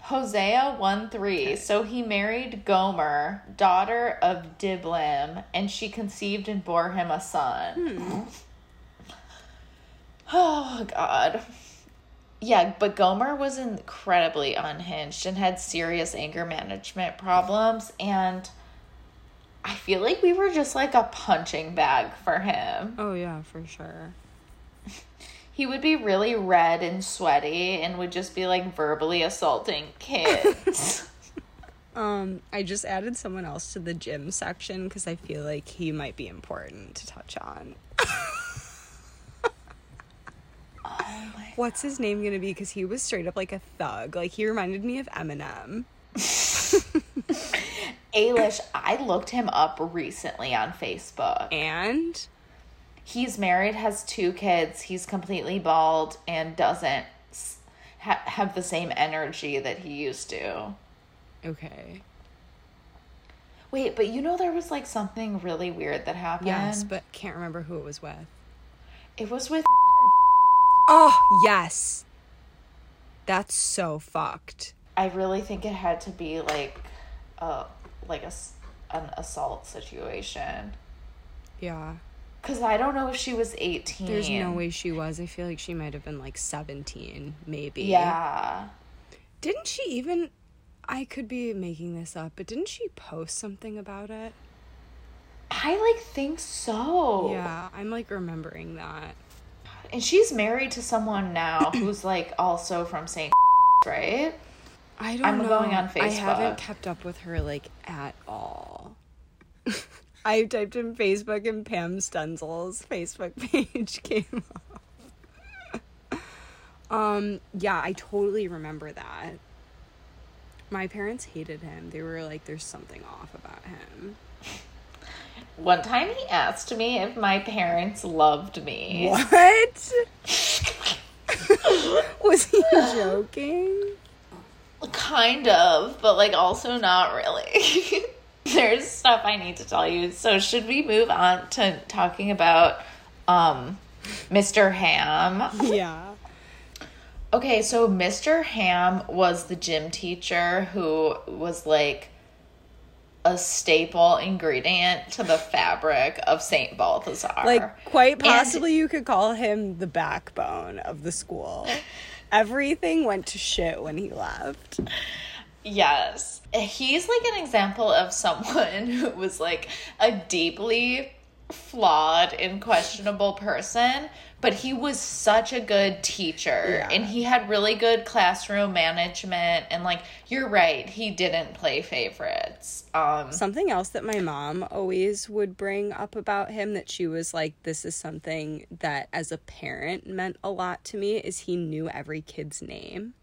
Hosea 1 3. So he married Gomer, daughter of Diblaim, and she conceived and bore him a son. Hmm. Oh, God. Yeah, but Gomer was incredibly unhinged and had serious anger management problems. And I feel like we were just like a punching bag for him. Oh yeah, for sure. He would be really red and sweaty and would just be like verbally assaulting kids. Um, I just added someone else to the gym section because I feel like he might be important to touch on. Oh What's his name gonna be? Because he was straight up like a thug. Like he reminded me of Eminem. Eilish, I looked him up recently on Facebook. And He's married, has two kids, he's completely bald, and doesn't ha- have the same energy that he used to. okay, Wait, but you know there was like something really weird that happened? yes, but can't remember who it was with. it was with Oh yes, that's so fucked. I really think it had to be like a like a s- an assault situation. Yeah, Cause I don't know if she was eighteen. there's no way she was. I feel like she might have been like seventeen, maybe. Yeah. Didn't she even? I could be making this up, but didn't she post something about it? I like think so. Yeah, I'm like remembering that. And she's married to someone now who's like also from St. right? I don't I'm know. going on I haven't kept up with her like at all. I typed in Facebook and Pam Stenzel's Facebook page came up. um, yeah, I totally remember that. My parents hated him. They were like, "There's something off about him." One time he asked me if my parents loved me. What? Was he joking? Kind of, but like also not really. There's stuff I need to tell you. So should we move on to talking about um Mr. Ham? Yeah. Okay, so Mr. Ham was the gym teacher who was like a staple ingredient to the fabric of St. Balthazar. Like, quite And- possibly, you could call him the backbone of the school. Everything went to shit when he left. Yes. He's like an example of someone who was like a deeply flawed and questionable person, but he was such a good teacher Yeah. and he had really good classroom management and like you're right, he didn't play favorites. Um Something else that my mom always would bring up about him that she was like, this is something that as a parent meant a lot to me is he knew every kid's name.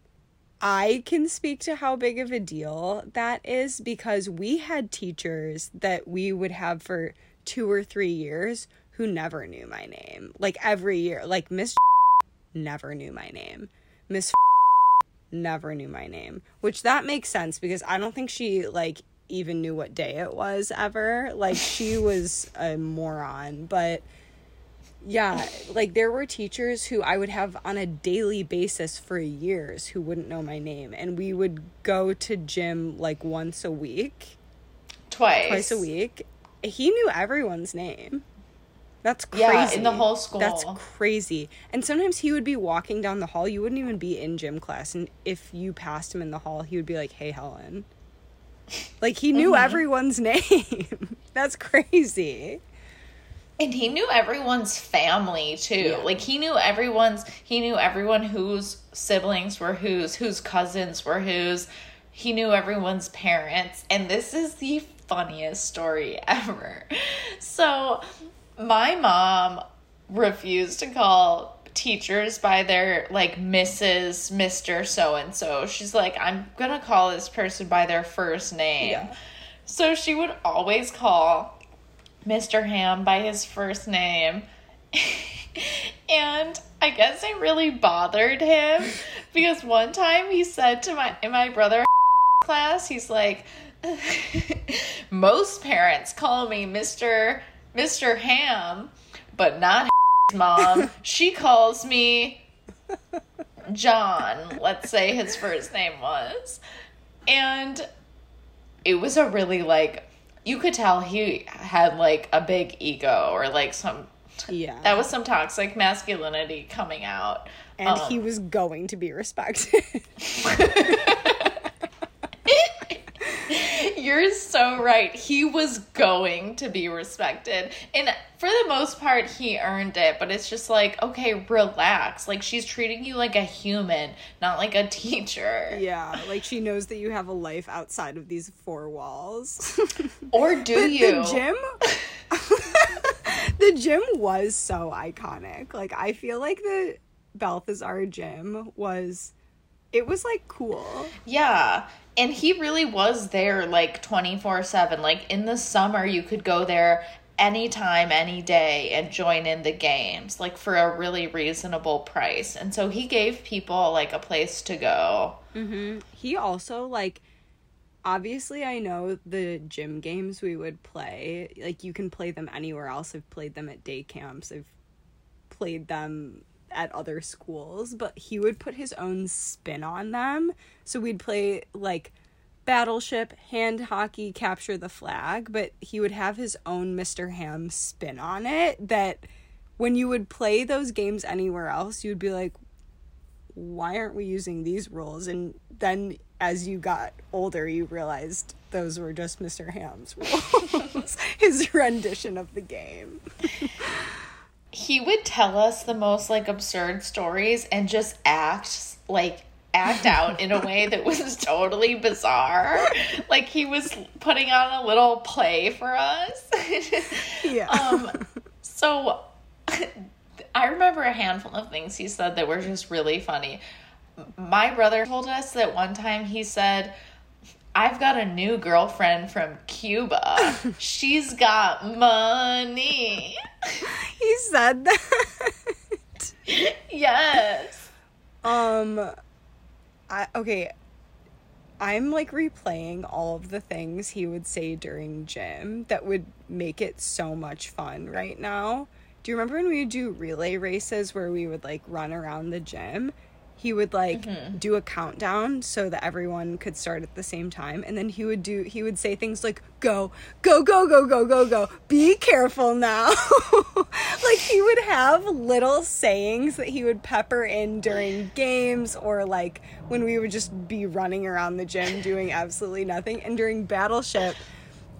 I can speak to how big of a deal that is because we had teachers that we would have for two or three years who never knew my name. Like every year, like Miss never knew my name. Miss never knew my name, which that makes sense because I don't think she like even knew what day it was ever. Like she was a moron, but yeah, like there were teachers who I would have on a daily basis for years who wouldn't know my name and we would go to gym like once a week, Twice. twice a week. He knew everyone's name. That's crazy. Yeah, in the whole school. That's crazy. And sometimes he would be walking down the hall. You wouldn't even be in gym class. And if you passed him in the hall, he would be like, hey, Helen. Like he knew Mm-hmm. everyone's name. That's crazy. And he knew everyone's family too. Yeah. Like he knew everyone's he knew everyone whose siblings were whose, whose cousins were whose. He knew everyone's parents. And this is the funniest story ever. So my mom refused to call teachers by their like Mrs. Mr. so and so. She's like, I'm gonna call this person by their first name. Yeah. So she would always call Mr. Ham by his first name. and I guess it really bothered him because one time he said to my in my brother class, he's like most parents call me Mr. Mr. Ham, but not his mom. She calls me John, let's say his first name was. And it was a really like you could tell he had like a big ego or like some Yeah. that was some toxic masculinity coming out. and um, he was going to be respected. You're so right. He was going to be respected. And for the most part, he earned it. But it's just like, okay, relax. Like, she's treating you like a human, not like a teacher. yeah, like she knows that you have a life outside of these four walls. Or do you? The gym The gym was so iconic. Like I feel like the Balthazar gym was it was like cool. Yeah. And he really was there like 24 7. Like in the summer, you could go there anytime, any day, and join in the games, like for a really reasonable price. And so he gave people like a place to go. Mm-hmm. He also like obviously I know the gym games we would play, like you can play them anywhere else. I've played them at day camps. I've played them at other schools, but he would put his own spin on them. So we'd play like Battleship, hand hockey, capture the flag, but he would have his own Mr. Ham spin on it that when you would play those games anywhere else, you'd be like, why aren't we using these rules? And then as you got older, you realized those were just Mr. Ham's rules, his rendition of the game. He would tell us the most like absurd stories and just act like act out in a way that was totally bizarre. Like he was putting on a little play for us. Yeah. um so I remember a handful of things he said that were just really funny. My brother told us that one time he said, I've got a new girlfriend from Cuba. She's got money. he said that. Yes. Um I okay. I'm like replaying all of the things he would say during gym that would make it so much fun right now. Do you remember when we would do relay races where we would like run around the gym? He would like mm-hmm. do a countdown so that everyone could start at the same time and then he would do he would say things like go go go go go go go. Be careful now. like he would have little sayings that he would pepper in during games or like when we would just be running around the gym doing absolutely nothing. And during battleship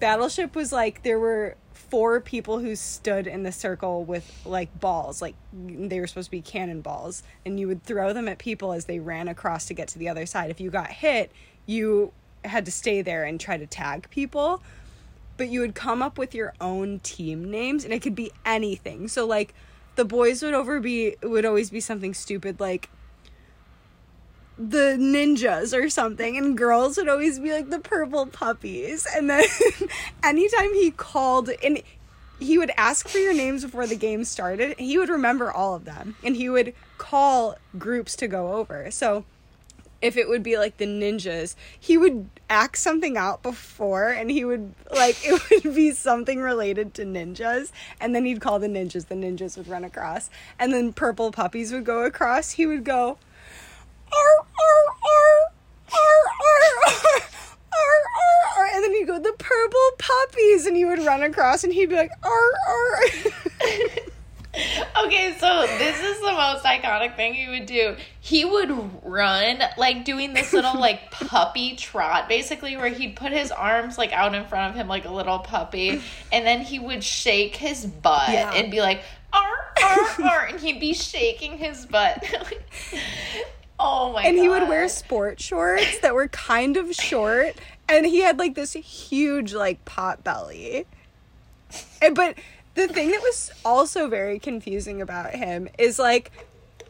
battleship was like there were four people who stood in the circle with like balls like they were supposed to be cannonballs and you would throw them at people as they ran across to get to the other side. If you got hit you had to stay there and try to tag people but you would come up with your own team names and it could be anything. So like the boys would over be would always be something stupid like the ninjas or something and girls would always be like the purple puppies and then anytime he called and he would ask for your names before the game started. He would remember all of them and he would call groups to go over. So if it would be like the ninjas, he would act something out before and he would like it would be something related to ninjas and then he'd call the ninjas, the ninjas would run across and then purple puppies would go across. He would go and then he'd go the purple puppies and he would run across and he'd be like ar ar Okay, so this is the most iconic thing he would do. He would run like doing this little like puppy trot, basically, where he'd put his arms like out in front of him like a little puppy, and then he would shake his butt Yeah. and be like, "Ar ar ar," and he'd be shaking his butt. Oh my! and he would wear sport shorts that were kind of short and he had like this huge like pot belly and, but the thing that was also very confusing about him is like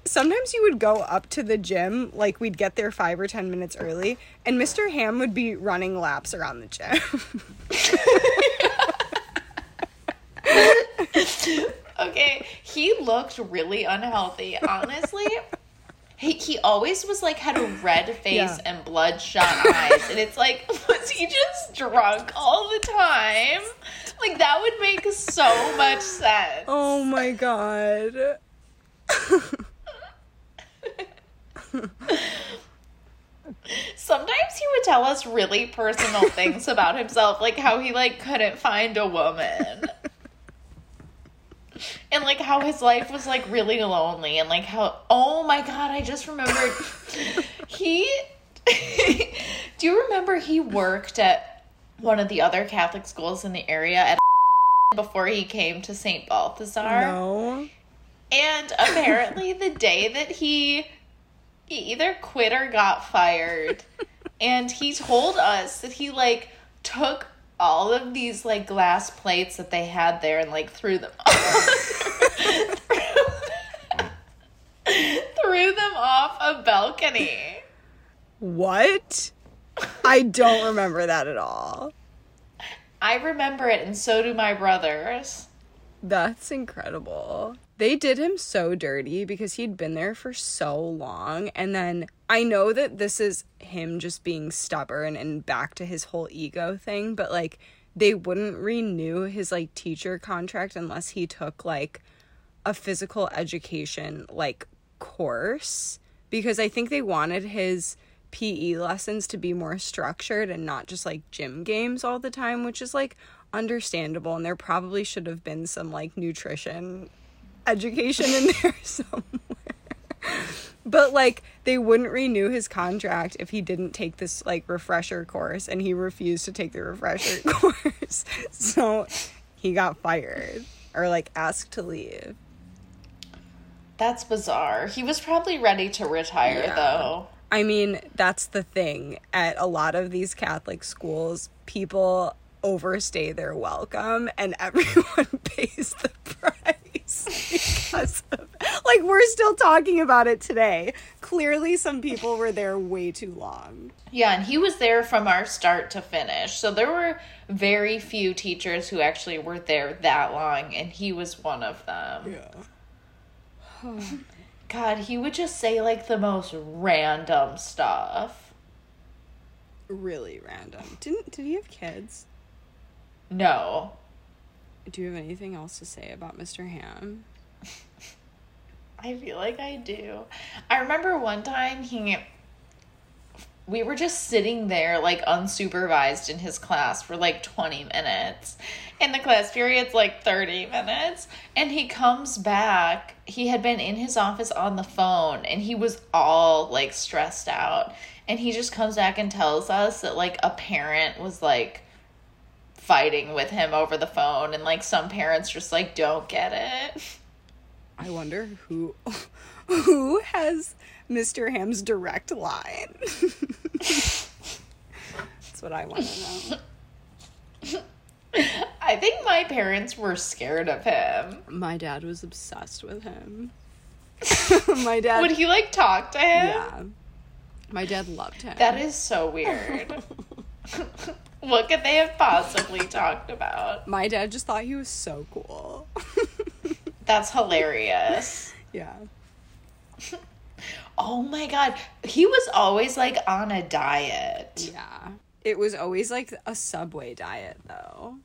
sometimes you would go up to the gym like we'd get there five or ten minutes early and mr ham would be running laps around the gym Okay, he looked really unhealthy. Honestly, he, he always was like had a red face Yeah. and bloodshot eyes, and it's like was he just drunk all the time? Like that would make so much sense. oh my god Sometimes he would tell us really personal things about himself, like how he like couldn't find a woman. And like how his life was like really lonely and like how oh my god, I just remembered he Do you remember he worked at one of the other Catholic schools in the area at before he came to St. Balthazar? no And apparently, the day that he, he either quit or got fired, and he told us that he like took all of these like glass plates that they had there and like threw them threw them off a balcony. what i don't remember that at all I remember it, and so do my brothers. That's incredible. They did him so dirty because he'd been there for so long. And then I know that this is him just being stubborn and back to his whole ego thing, but like they wouldn't renew his like teacher contract unless he took like a physical education like course because I think they wanted his PE lessons to be more structured and not just like gym games all the time, which is like understandable. And there probably should have been some like nutrition education in there somewhere. but like they wouldn't renew his contract if he didn't take this like refresher course and he refused to take the refresher course. So he got fired or like asked to leave. That's bizarre. He was probably ready to retire Yeah. though. I mean, that's the thing. At a lot of these Catholic schools, people overstay their welcome and everyone pays the price because of like we're still talking about it today. Clearly some people were there way too long. Yeah, and he was there from our start to finish. So there were very few teachers who actually were there that long, and he was one of them. Yeah. God, he would just say like the most random stuff. Really random. Didn't did he have kids? No. Do you have anything else to say about Mr. Ham? I feel like I do. I remember one time he we were just sitting there like unsupervised in his class for like 20 minutes. And the class period's like 30 minutes. And he comes back. He had been in his office on the phone and he was all like stressed out. And he just comes back and tells us that like a parent was like fighting with him over the phone and like some parents just like don't get it. I wonder who who has Mr. Ham's direct line. That's what I want to know. I think my parents were scared of him. My dad was obsessed with him. My dad Would he like talk to him? Yeah. My dad loved him. That is so weird. What could they have possibly talked about? My dad just thought he was so cool. That's hilarious. yeah. Oh my god. He was always like on a diet. Yeah. It was always like a Subway diet, though.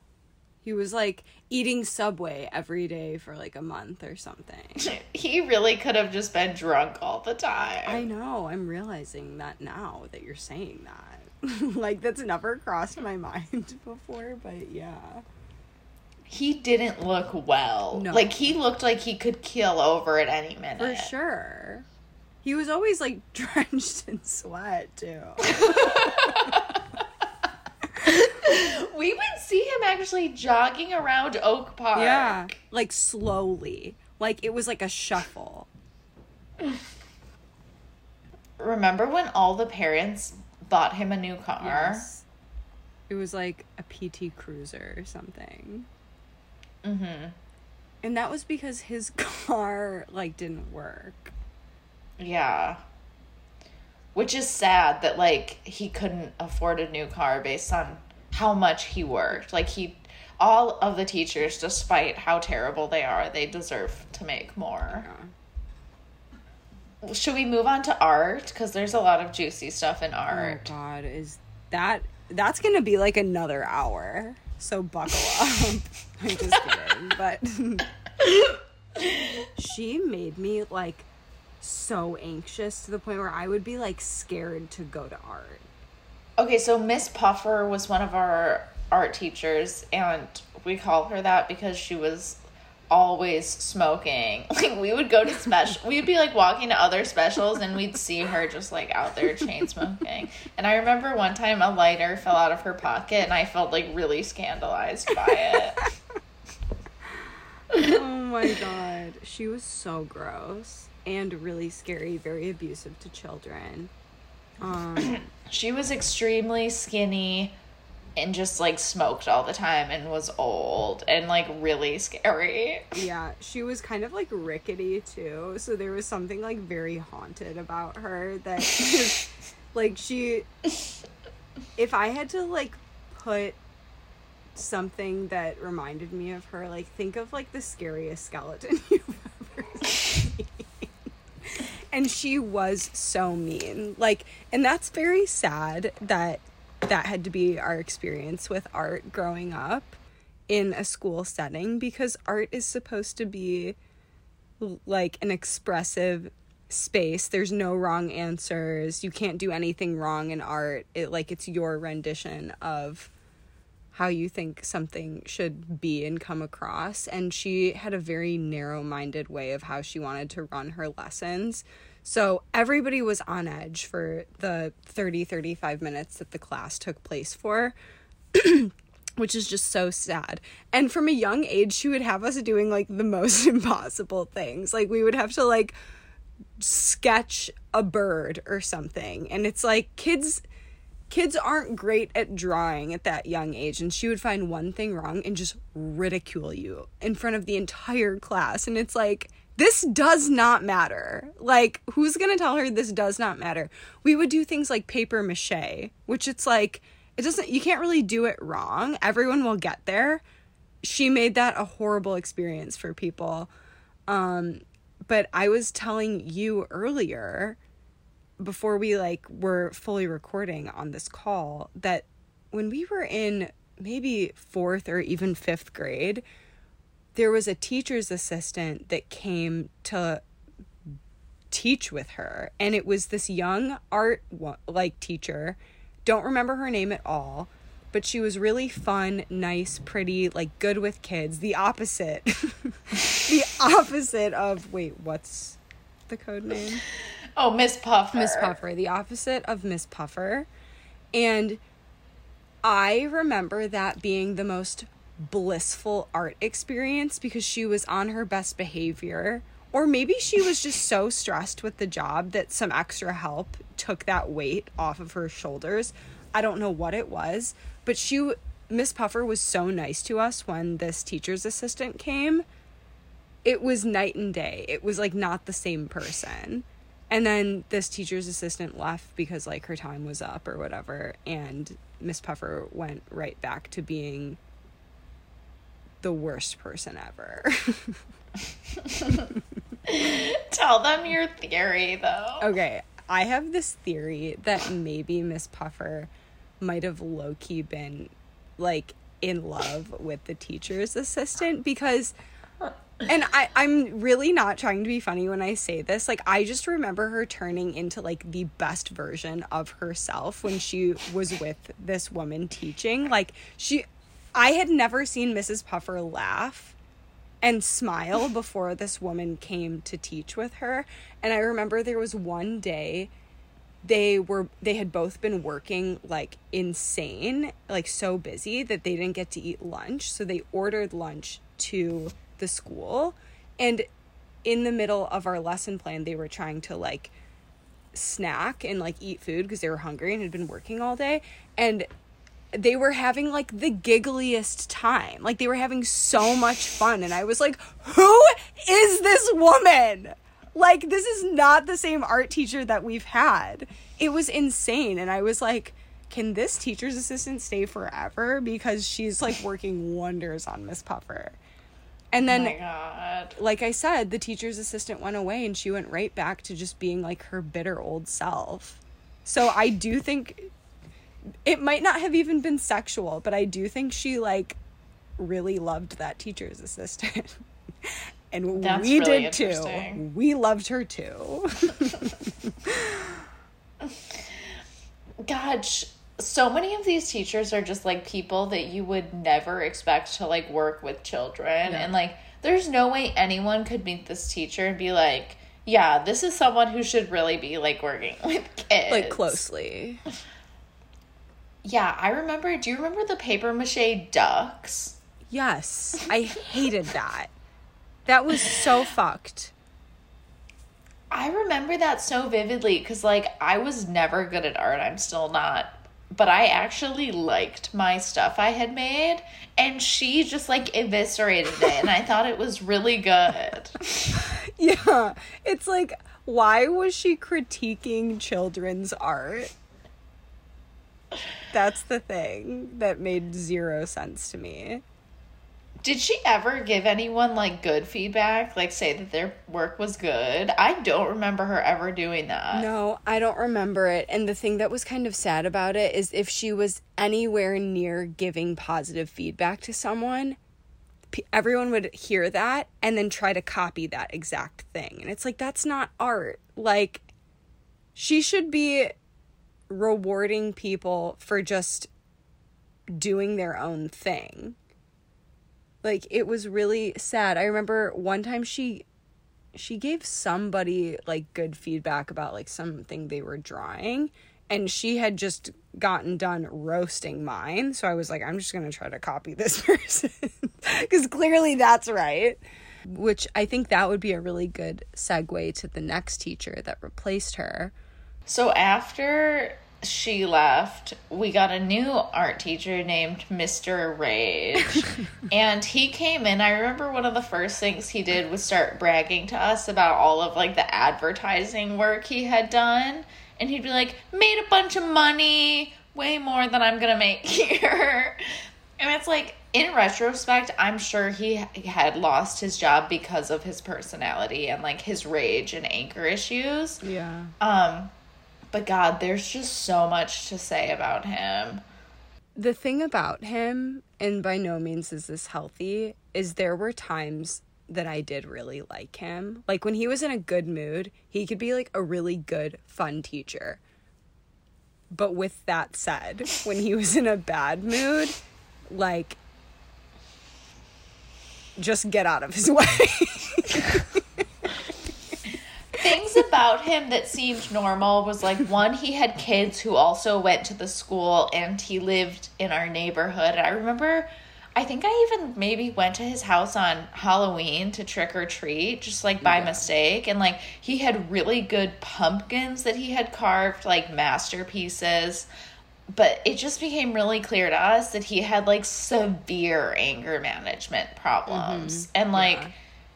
He was like eating Subway every day for like a month or something. He really could have just been drunk all the time. I know. I'm realizing that now that you're saying that. like, that's never crossed my mind before, but yeah. he didn't look well. No. Like he looked like he could kill over at any minute. For sure. He was always like drenched in sweat, too. We would see him actually jogging around Oak Park. Yeah. Like, slowly. Like, it was like a shuffle. Remember when all the parents bought him a new car? Yes. It was like a PT Cruiser or something. Mm-hmm. And that was because his car like didn't work. Yeah. Which is sad that like he couldn't afford a new car based on how much he worked. Like he all of the teachers despite how terrible they are, they deserve to make more. Should we move on to art cuz there's a lot of juicy stuff in Oh art. god, is that that's to be like another hour. So buckle up. I'm just kidding, but she made me like so anxious to the point where I would be like scared to go to art. Okay, so Miss Puffer was one of our art teachers, and we call her that because she was always smoking. Like we would go to special, we'd be like walking to other specials, and we'd see her just like out there chain smoking. And I remember one time a lighter fell out of her pocket, and I felt like really scandalized by it. oh my god, she was so gross and really scary, very abusive to children. Um she was extremely skinny. And just like smoked all the time and was old and like really scary. Yeah, she was kind of like rickety too. So there was something like very haunted about her that like she if I had to like put something that reminded me of her, like think of like the scariest skeleton you've ever seen. and she was so mean. Like and that's very sad that that had to be our experience with art growing up in a school setting because art is supposed to be like an expressive space. There's no wrong answers. You can't do anything wrong in art. It like it's your rendition of how you think something should be and come across. And she had a very narrow-minded way of how she wanted to run her lessons so everybody was on edge for the 30 35 minutes that the class took place for which is just so sad. And from a young age, she would have us doing like the most impossible things. Like we would have to like sketch a bird or something. And it's like kids kids aren't great at drawing at that young age and she would find one thing wrong and just ridicule you in front of the entire class and it's like this does not matter. Like, who's gonna tell her this does not matter? We would do things like paper mache, which it's like, it doesn't, you can't really do it wrong. Everyone will get there. She made that a horrible experience for people. Um, but I was telling you earlier, before we like were fully recording on this call, that when we were in maybe fourth or even fifth grade, there was a teacher's assistant that came to teach with her and it was this young art like teacher. Don't remember her name at all but she was really fun nice pretty like good with kids. The opposite. The opposite of wait what's the code name? Oh, Miss Puffer. Miss Puffer, the opposite of Miss Puffer. And I remember that being the most blissful art experience because she was on her best behavior. Or maybe she was just so stressed with the job that some extra help took that weight off of her shoulders. I don't know what it was, but she Miss Puffer was so nice to us when this teacher's assistant came. It was night and day. It was like not the same person. And then this teacher's assistant left because like her time was up or whatever. And Miss Puffer went right back to being the worst person ever. Tell them your theory, though. okay, I have this theory that maybe Miss Puffer might have low key been like in love with the teacher's assistant because and I, I'm really not trying to be funny when I say this. Like, I just remember her turning into like the best version of herself when she was with this woman teaching. Like, she, I had never seen Mrs. Puffer laugh and smile before this woman came to teach with her. And I remember there was one day they were they had both been working like insane like so busy that they didn't get to eat lunch so they ordered lunch to the school and in the middle of our lesson plan they were trying to like snack and like eat food because they were hungry and had been working all day and they were having like the giggliest time. Like they were having so much fun and i was like who is this woman? Like this is not the same art teacher that we've had. It was insane and i was like can this teacher's assistant stay forever? Because she's like working wonders on miss puffer. And then oh like I said, the teacher's assistant went away and she went right back to just being like her bitter old self. So I do think it might not have even been sexual, but I do think she like really loved that teacher's assistant. and That's we really did too. We loved her too. God, sh- so many of these teachers are just like people that you would never expect to like work with children. And like, there's no way anyone could meet this teacher and be like, yeah, this is someone who should really be like working with kids. like closely. Yeah, I remember. Do you remember the paper mache ducks? Yes, I hated that. That was so fucked. I remember that so vividly because, like, I was never good at art. I'm still not. But I actually liked my stuff I had made. And she just, like, eviscerated it. And I thought it was really good. Yeah. It's like, why was she critiquing children's art? That's the thing that made zero sense to me. Did she ever give anyone, like, good feedback? Like, say that their work was good? I don't remember her ever doing that. No, I don't remember it. And the thing that was kind of sad about it is if she was anywhere near giving positive feedback to someone, everyone would hear that and then try to copy that exact thing. And it's like, that's not art. Like, she should be rewarding people for just doing their own thing. Like it was really sad. I remember one time she she gave somebody like good feedback about like something they were drawing and she had just gotten done roasting mine. So I was like I'm just going to try to copy this person cuz clearly that's right. Which I think that would be a really good segue to the next teacher that replaced her. So after she left, we got a new art teacher named Mr. Rage. and he came in. I remember one of the first things he did was start bragging to us about all of like the advertising work he had done. And he'd be like, made a bunch of money, way more than I'm going to make here. And it's like, in retrospect, I'm sure he had lost his job because of his personality and like his rage and anger issues. Yeah. Um, but God, there's just so much to say about him. the thing about him, and by no means is this healthy, is there were times that I did really like him. Like when he was in a good mood, he could be like a really good, fun teacher. But with that said, when he was in a bad mood, like, just get out of his way. Things about him that seemed normal was like one, he had kids who also went to the school and he lived in our neighborhood. And I remember, I think I even maybe went to his house on Halloween to trick or treat, just like by mistake. And like he had really good pumpkins that he had carved, like masterpieces. But it just became really clear to us that he had like severe anger management problems. Mm-hmm. And like, Yeah.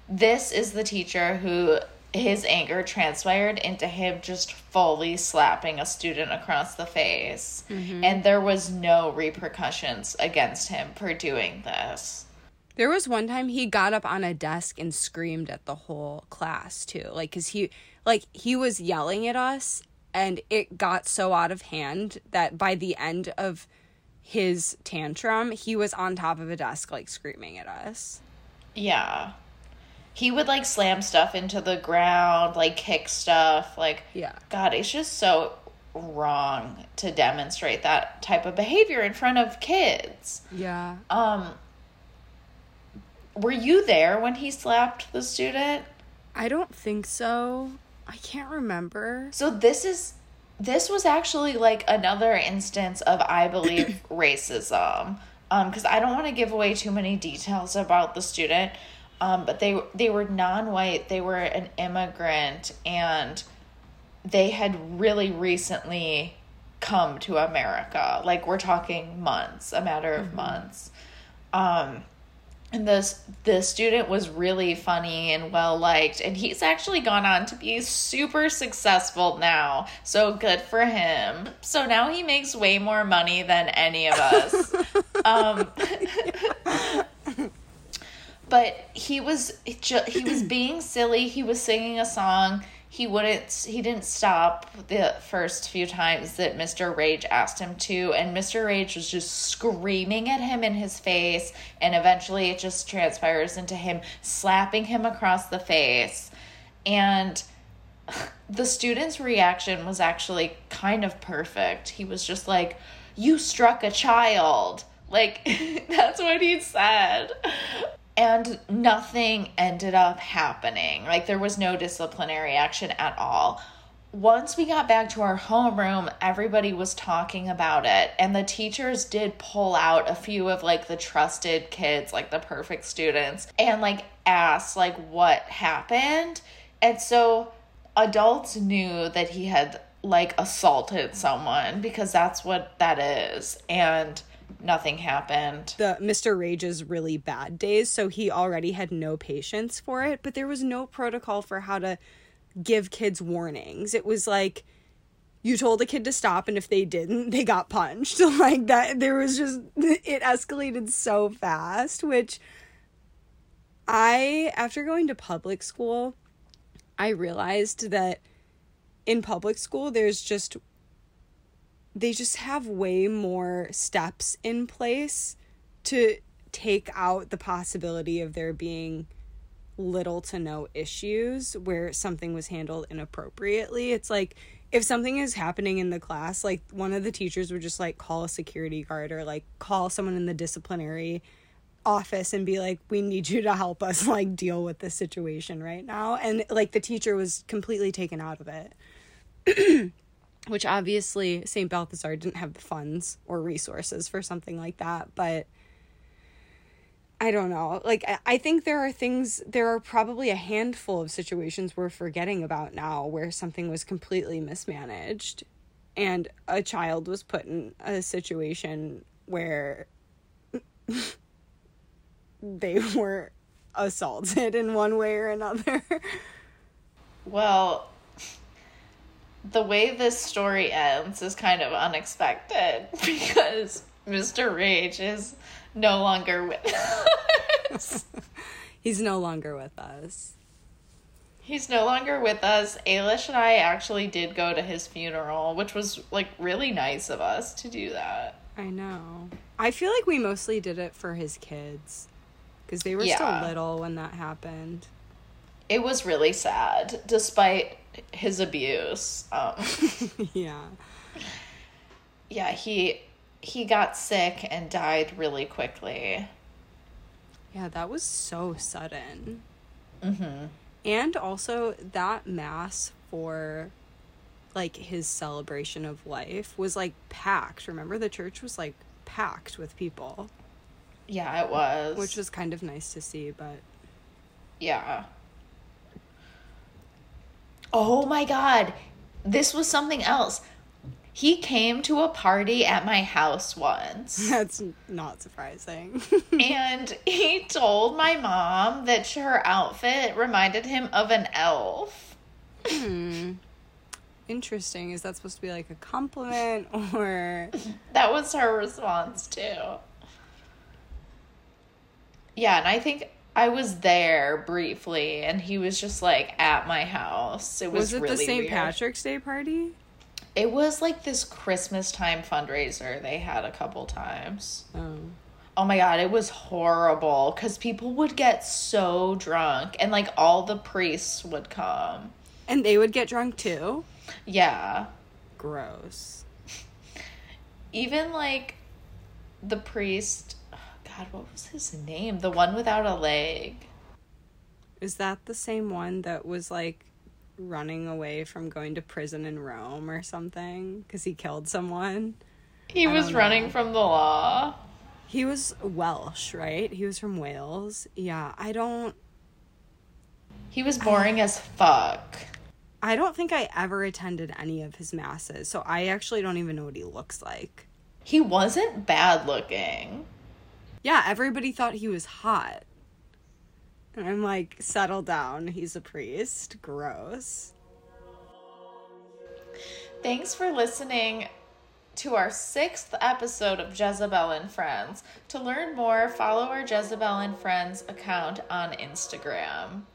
this is the teacher who his anger transpired into him just fully slapping a student across the face. Mm-hmm. And there was no repercussions against him for doing this. There was one time he got up on a desk and screamed at the whole class too. Like cuz he like he was yelling at us and it got so out of hand that by the end of his tantrum, he was on top of a desk like screaming at us. Yeah. He would like slam stuff into the ground, like kick stuff. Like, Yeah. God, it's just so wrong to demonstrate that type of behavior in front of kids. Yeah. Um, were you there when he slapped the student? I don't think so. I can't remember. So this is this was actually like another instance of I believe racism. Um cuz I don't want to give away too many details about the student. Um but they they were non-white, they were an immigrant and they had really recently come to America. Like we're talking months, a matter of months. Um and this the student was really funny and well liked and he's actually gone on to be super successful now. So good for him. So now he makes way more money than any of us. Um but he was he was being silly he was singing a song he wouldn't he didn't stop the first few times that Mr. Rage asked him to and Mr. Rage was just screaming at him in his face and eventually it just transpires into him slapping him across the face and the student's reaction was actually kind of perfect. He was just like, "You struck a child." Like that's what he said and nothing ended up happening. Like there was no disciplinary action at all. Once we got back to our homeroom, everybody was talking about it, and the teachers did pull out a few of like the trusted kids, like the perfect students, and like asked like what happened. And so adults knew that he had like assaulted someone because that's what that is. And nothing happened. the Mr. Rage's really bad days, so he already had no patience for it, but there was no protocol for how to give kids warnings. It was like you told a kid to stop and if they didn't, they got punched. Like that there was just it escalated so fast, which I after going to public school, I realized that in public school there's just they just have way more steps in place to take out the possibility of there being little to no issues where something was handled inappropriately. It's like if something is happening in the class, like one of the teachers would just like call a security guard or like call someone in the disciplinary office and be like we need you to help us like deal with this situation right now and like the teacher was completely taken out of it which obviously St. Balthazar didn't have the funds or resources for something like that, but I don't know. Like, I- think there are things, there are probably a handful of situations we're forgetting about now where something was completely mismanaged and a child was put in a situation where they were assaulted in one way or another. Well, the way this story ends is kind of unexpected because Mr. Rage is no longer with us. He's no longer with us. He's no longer with us. Eilish and I actually did go to his funeral, which was like really nice of us to do that. I know. I feel like we mostly did it for his kids because they were Yeah. still little when that happened. It was really sad, despite his abuse. Um, yeah. yeah, he he got sick and died really quickly. Yeah, that was so sudden. Mm-hmm. And also, that mass for like his celebration of life was like packed. Remember, the church was like packed with people, Yeah, it was. which was kind of nice to see, but Yeah. Oh my god. This was something else. He came to a party at my house once. That's not surprising. and he told my mom that her outfit reminded him of an elf. Hmm. Interesting. Is that supposed to be like a compliment or That was her response too. Yeah, and I think I was there briefly and he was just like at my house. It was, really. was it really the St. Patrick's Day party? It was like this Christmas time fundraiser they had a couple times. Oh. Oh my god, it was horrible because people would get so drunk and like all the priests would come. And they would get drunk too? Yeah. Gross. Even like the priest, god, what was his name? The one without a leg. Is that the same one that was like running away from going to prison in Rome or something because he killed someone? He I was running from the law. He was Welsh, right? He was from Wales. Yeah, I don't He was boring as fuck. I don't think I ever attended any of his masses, so I actually don't even know what he looks like. He wasn't bad looking. Yeah, everybody thought he was hot. And I'm like, settle down. He's a priest. Gross. Thanks for listening to our sixth episode of Jezebel and Friends. To learn more, follow our Jezebel and Friends account on Instagram.